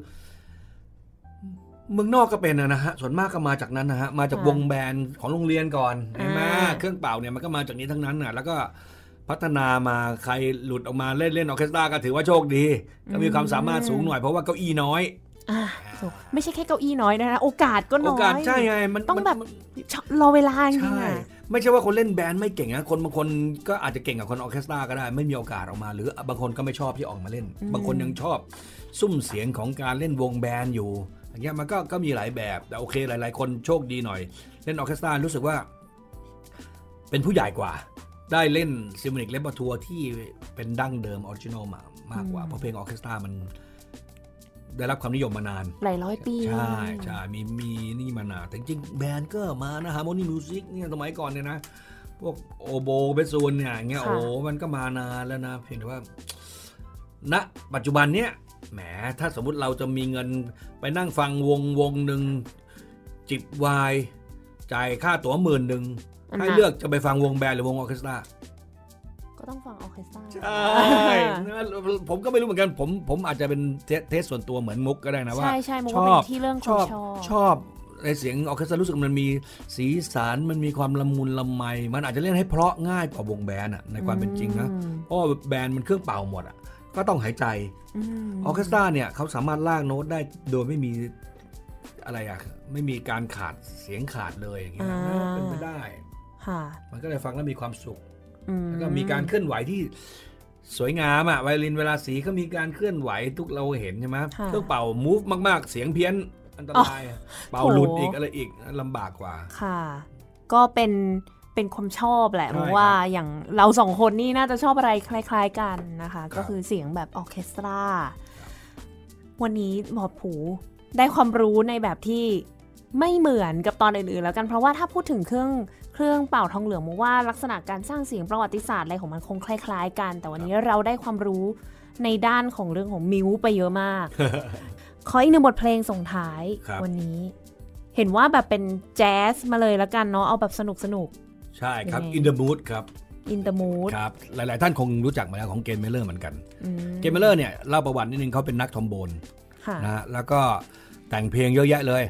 S1: เมืองนอกก็เป็นนะฮะส่วนมากก็มาจากนั้นนะฮะมาจากวงแบนด์ของโรงเรียนก่อนใช่ไหมเครื่องเป่าเนี่ยมันก็มาจากนี้ทั้งนั้นน่ะแล้วก็พัฒนามาใครหลุดออกมาเล่นเล่นออร์เคสตราก็ถือว่าโชคดี ก็มีความสามารถสูงหน่อยเพราะว่าเก้าอี้น้อย
S2: อะถูกไม่ใช่แค่เก้าอี้น้อยนะโอกาสก็
S1: โอ
S2: น้อย
S1: กาสใช่ไงมัน
S2: ต้อง
S1: มัน
S2: แบบ
S1: มัน
S2: รอเวลาจริง
S1: ใช่
S2: ๆอะ
S1: ไม่ใช่ว่าคนเล่น band ไม่เก่งนะคนบางคนก็อาจจะเก่งกับคนออร์เคสตราก็ได้ ไม่มีโอกาสออกมา หรือบางคนก็ไม่ชอบที่ออกมาเล่น บางคนยังชอบ สุ้มเสียงของการเล่นวง band อยู่ อย่างเงี้ยมันก็ก็มีหลายแบบแต่โอเคหลาย ๆ คนโชคดีหน่อย เล่นออร์เคสตรารู้สึกว่า เป็นผู้ใหญ่กว่า ได้เล่น symphonic repertoire ที่เป็นดั้งเดิม original มามากกว่า เพราะเพลงออร์เคสตรามัน ได้รับความนิยมมานาน
S2: หลายร้อยปี
S1: ใช่ใช่มีมีนี่มานานแต่จริงๆ band ก็มานะ harmony music เนี่ยสมัยก่อนเนี่ยนะพวก oboe bassoon เนี่ยอย่างเงี้ยโอ้มันก็มานานแล้วนะ เพียงแต่ว่าณปัจจุบันเนี้ย แหมถ้าสมมุติเราจะมีเงินไปนั่งฟังวงวงหนึ่งจิบไวน์จ่ายค่าตั๋วหมื่นหนึ่ง
S2: อัน
S1: ให้
S2: นั้น
S1: เลือกจะไปฟังวงแบนด์หรือวงออร์เคสตรา
S2: ก็ต้องฟังออร์เคสตรา
S1: ใช่นะผมก็ไม่รู้เหมือนกันผมผมอาจจะเป็นเทสเทสส่วนตัวเหมือนมุกก็ได้นะว่า
S2: ใช่ใช่มุก
S1: ช
S2: ว่า
S1: อบ
S2: เป็นที่เรื่องค
S1: ช
S2: น
S1: อบ
S2: ชอบ
S1: ชอบในเสียงออร์เคสตรารู้สึกมันมีสีสันมันมีความละมุนละไม มันอาจจะเล่นให้เพราะง่ายกว่าวงแบนด์อะในความเป็นจริงนะ
S2: อืม
S1: เพราะว่าแบนด์มันเครื่องเป่าหมดอะ ก็ต้องหายใจ
S2: อืม
S1: ออร์เคสตราเนี่ยเขาสามารถลากโน้ตได้โดยไม่มีอะไรอะไม่มีการขาดเสียงขาดเลยอย่างเงี้ยเป็นไปได้
S2: ค่ะ
S1: มันก็เลยฟังแล้วมีความสุข
S2: อื
S1: แล้วก็มีการเคลื่อนไหวที่สวยงามอะไวโอลินเวลาสีก็มีการเคลื่อนไหวทุกเราเห็นใช่ไหม
S2: ค่ะ
S1: เครื่องเป่ามูฟมาก ๆ เสียงเพี้ยนอันตรายอะเป่าหลุดอีกอะไรอีกลำบากกว่า
S2: ค่ะ ก็เป็น เป็นความชอบแหละ
S1: ใช่
S2: เพราะว่า
S1: ครับ
S2: อย่างเราสองคนนี่น่าจะชอบอะไรคล้าย ๆกันนะคะ
S1: ครับ
S2: ก็คือเสียงแบบออร์เคสตรา วันนี้หมอผูได้ความรู้ในแบบที่ไม่เหมือนกับตอนอื่นๆแล้วกันเพราะว่าถ้าพูดถึงเครื่องเครื่องเป่าทองเหลืองมองว่าลักษณะการสร้างเสียงประวัติศาสตร์อะไรของมันคงคล้าย ๆ กัน แต่วันนี้เราได้ความรู้ในด้านของเรื่องของ mute ไปเยอะมาก ขออีกหนึ่งบทเพลงส่งท้าย
S1: ครับ
S2: วันนี้ เห็นว่าแบบเป็นแจ๊สมาเลยแล้วกันเนาะเอาแบบสนุกสนุก
S1: ใช่ครับ
S2: ยังไง
S1: In the Mood ครับ
S2: In the Mood
S1: ครับ หลาย ๆ ท่านคงรู้จักมาแล้วของ Glenn Miller เหมือนกัน Glenn Miller เนี่ยเล่าประวัตินิดนึงเขาเป็นนักทอมโบน
S2: ค่ะ
S1: นะฮะแล้วก็แต่งเพลงเยอะแยะเลย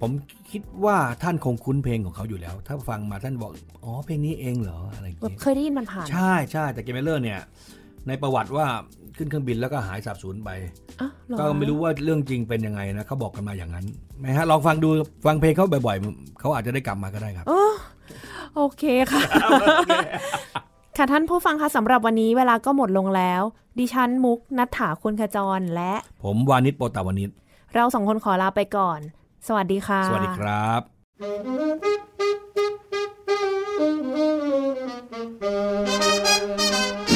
S1: ผมคิดว่าท่านคงคุ้นเพลงของเขาอยู่แล้ว ถ้าฟังมาท่านบอก อ๋อ เพลงนี้เองเหรอ อะไรอย่าง
S2: แบบ
S1: เงี้ย
S2: เคยได้ยินมันผ่าน
S1: ใช่ใช่แต่ Glenn Miller เนี่ย ในประวัติว่าขึ้นเครื่องบินแล้วก็หายสาบสูญไป
S2: อะเหรอ
S1: ก็ไม่รู้ว่าเรื่องจริงเป็นยังไงนะเขาบอกกันมาอย่างนั้นไหมฮะลองฟังดูฟังเพลงเขาบ่อย ๆ เขาอาจจะได้กลับมาก็ได้ครับ
S2: เออ โอเคค่ะ ค่ะท่านผู้ฟังคะสำหรับวันนี้เวลาก็หมดลงแล้ว ดิฉันมุกนัฐถาคุณขจรและ
S1: ผมวานิชโปตาวานิช
S2: เราสองคนขอลาไปก่อน สวัสดีค่ะ
S1: สวัสดีครับ
S4: Thank you.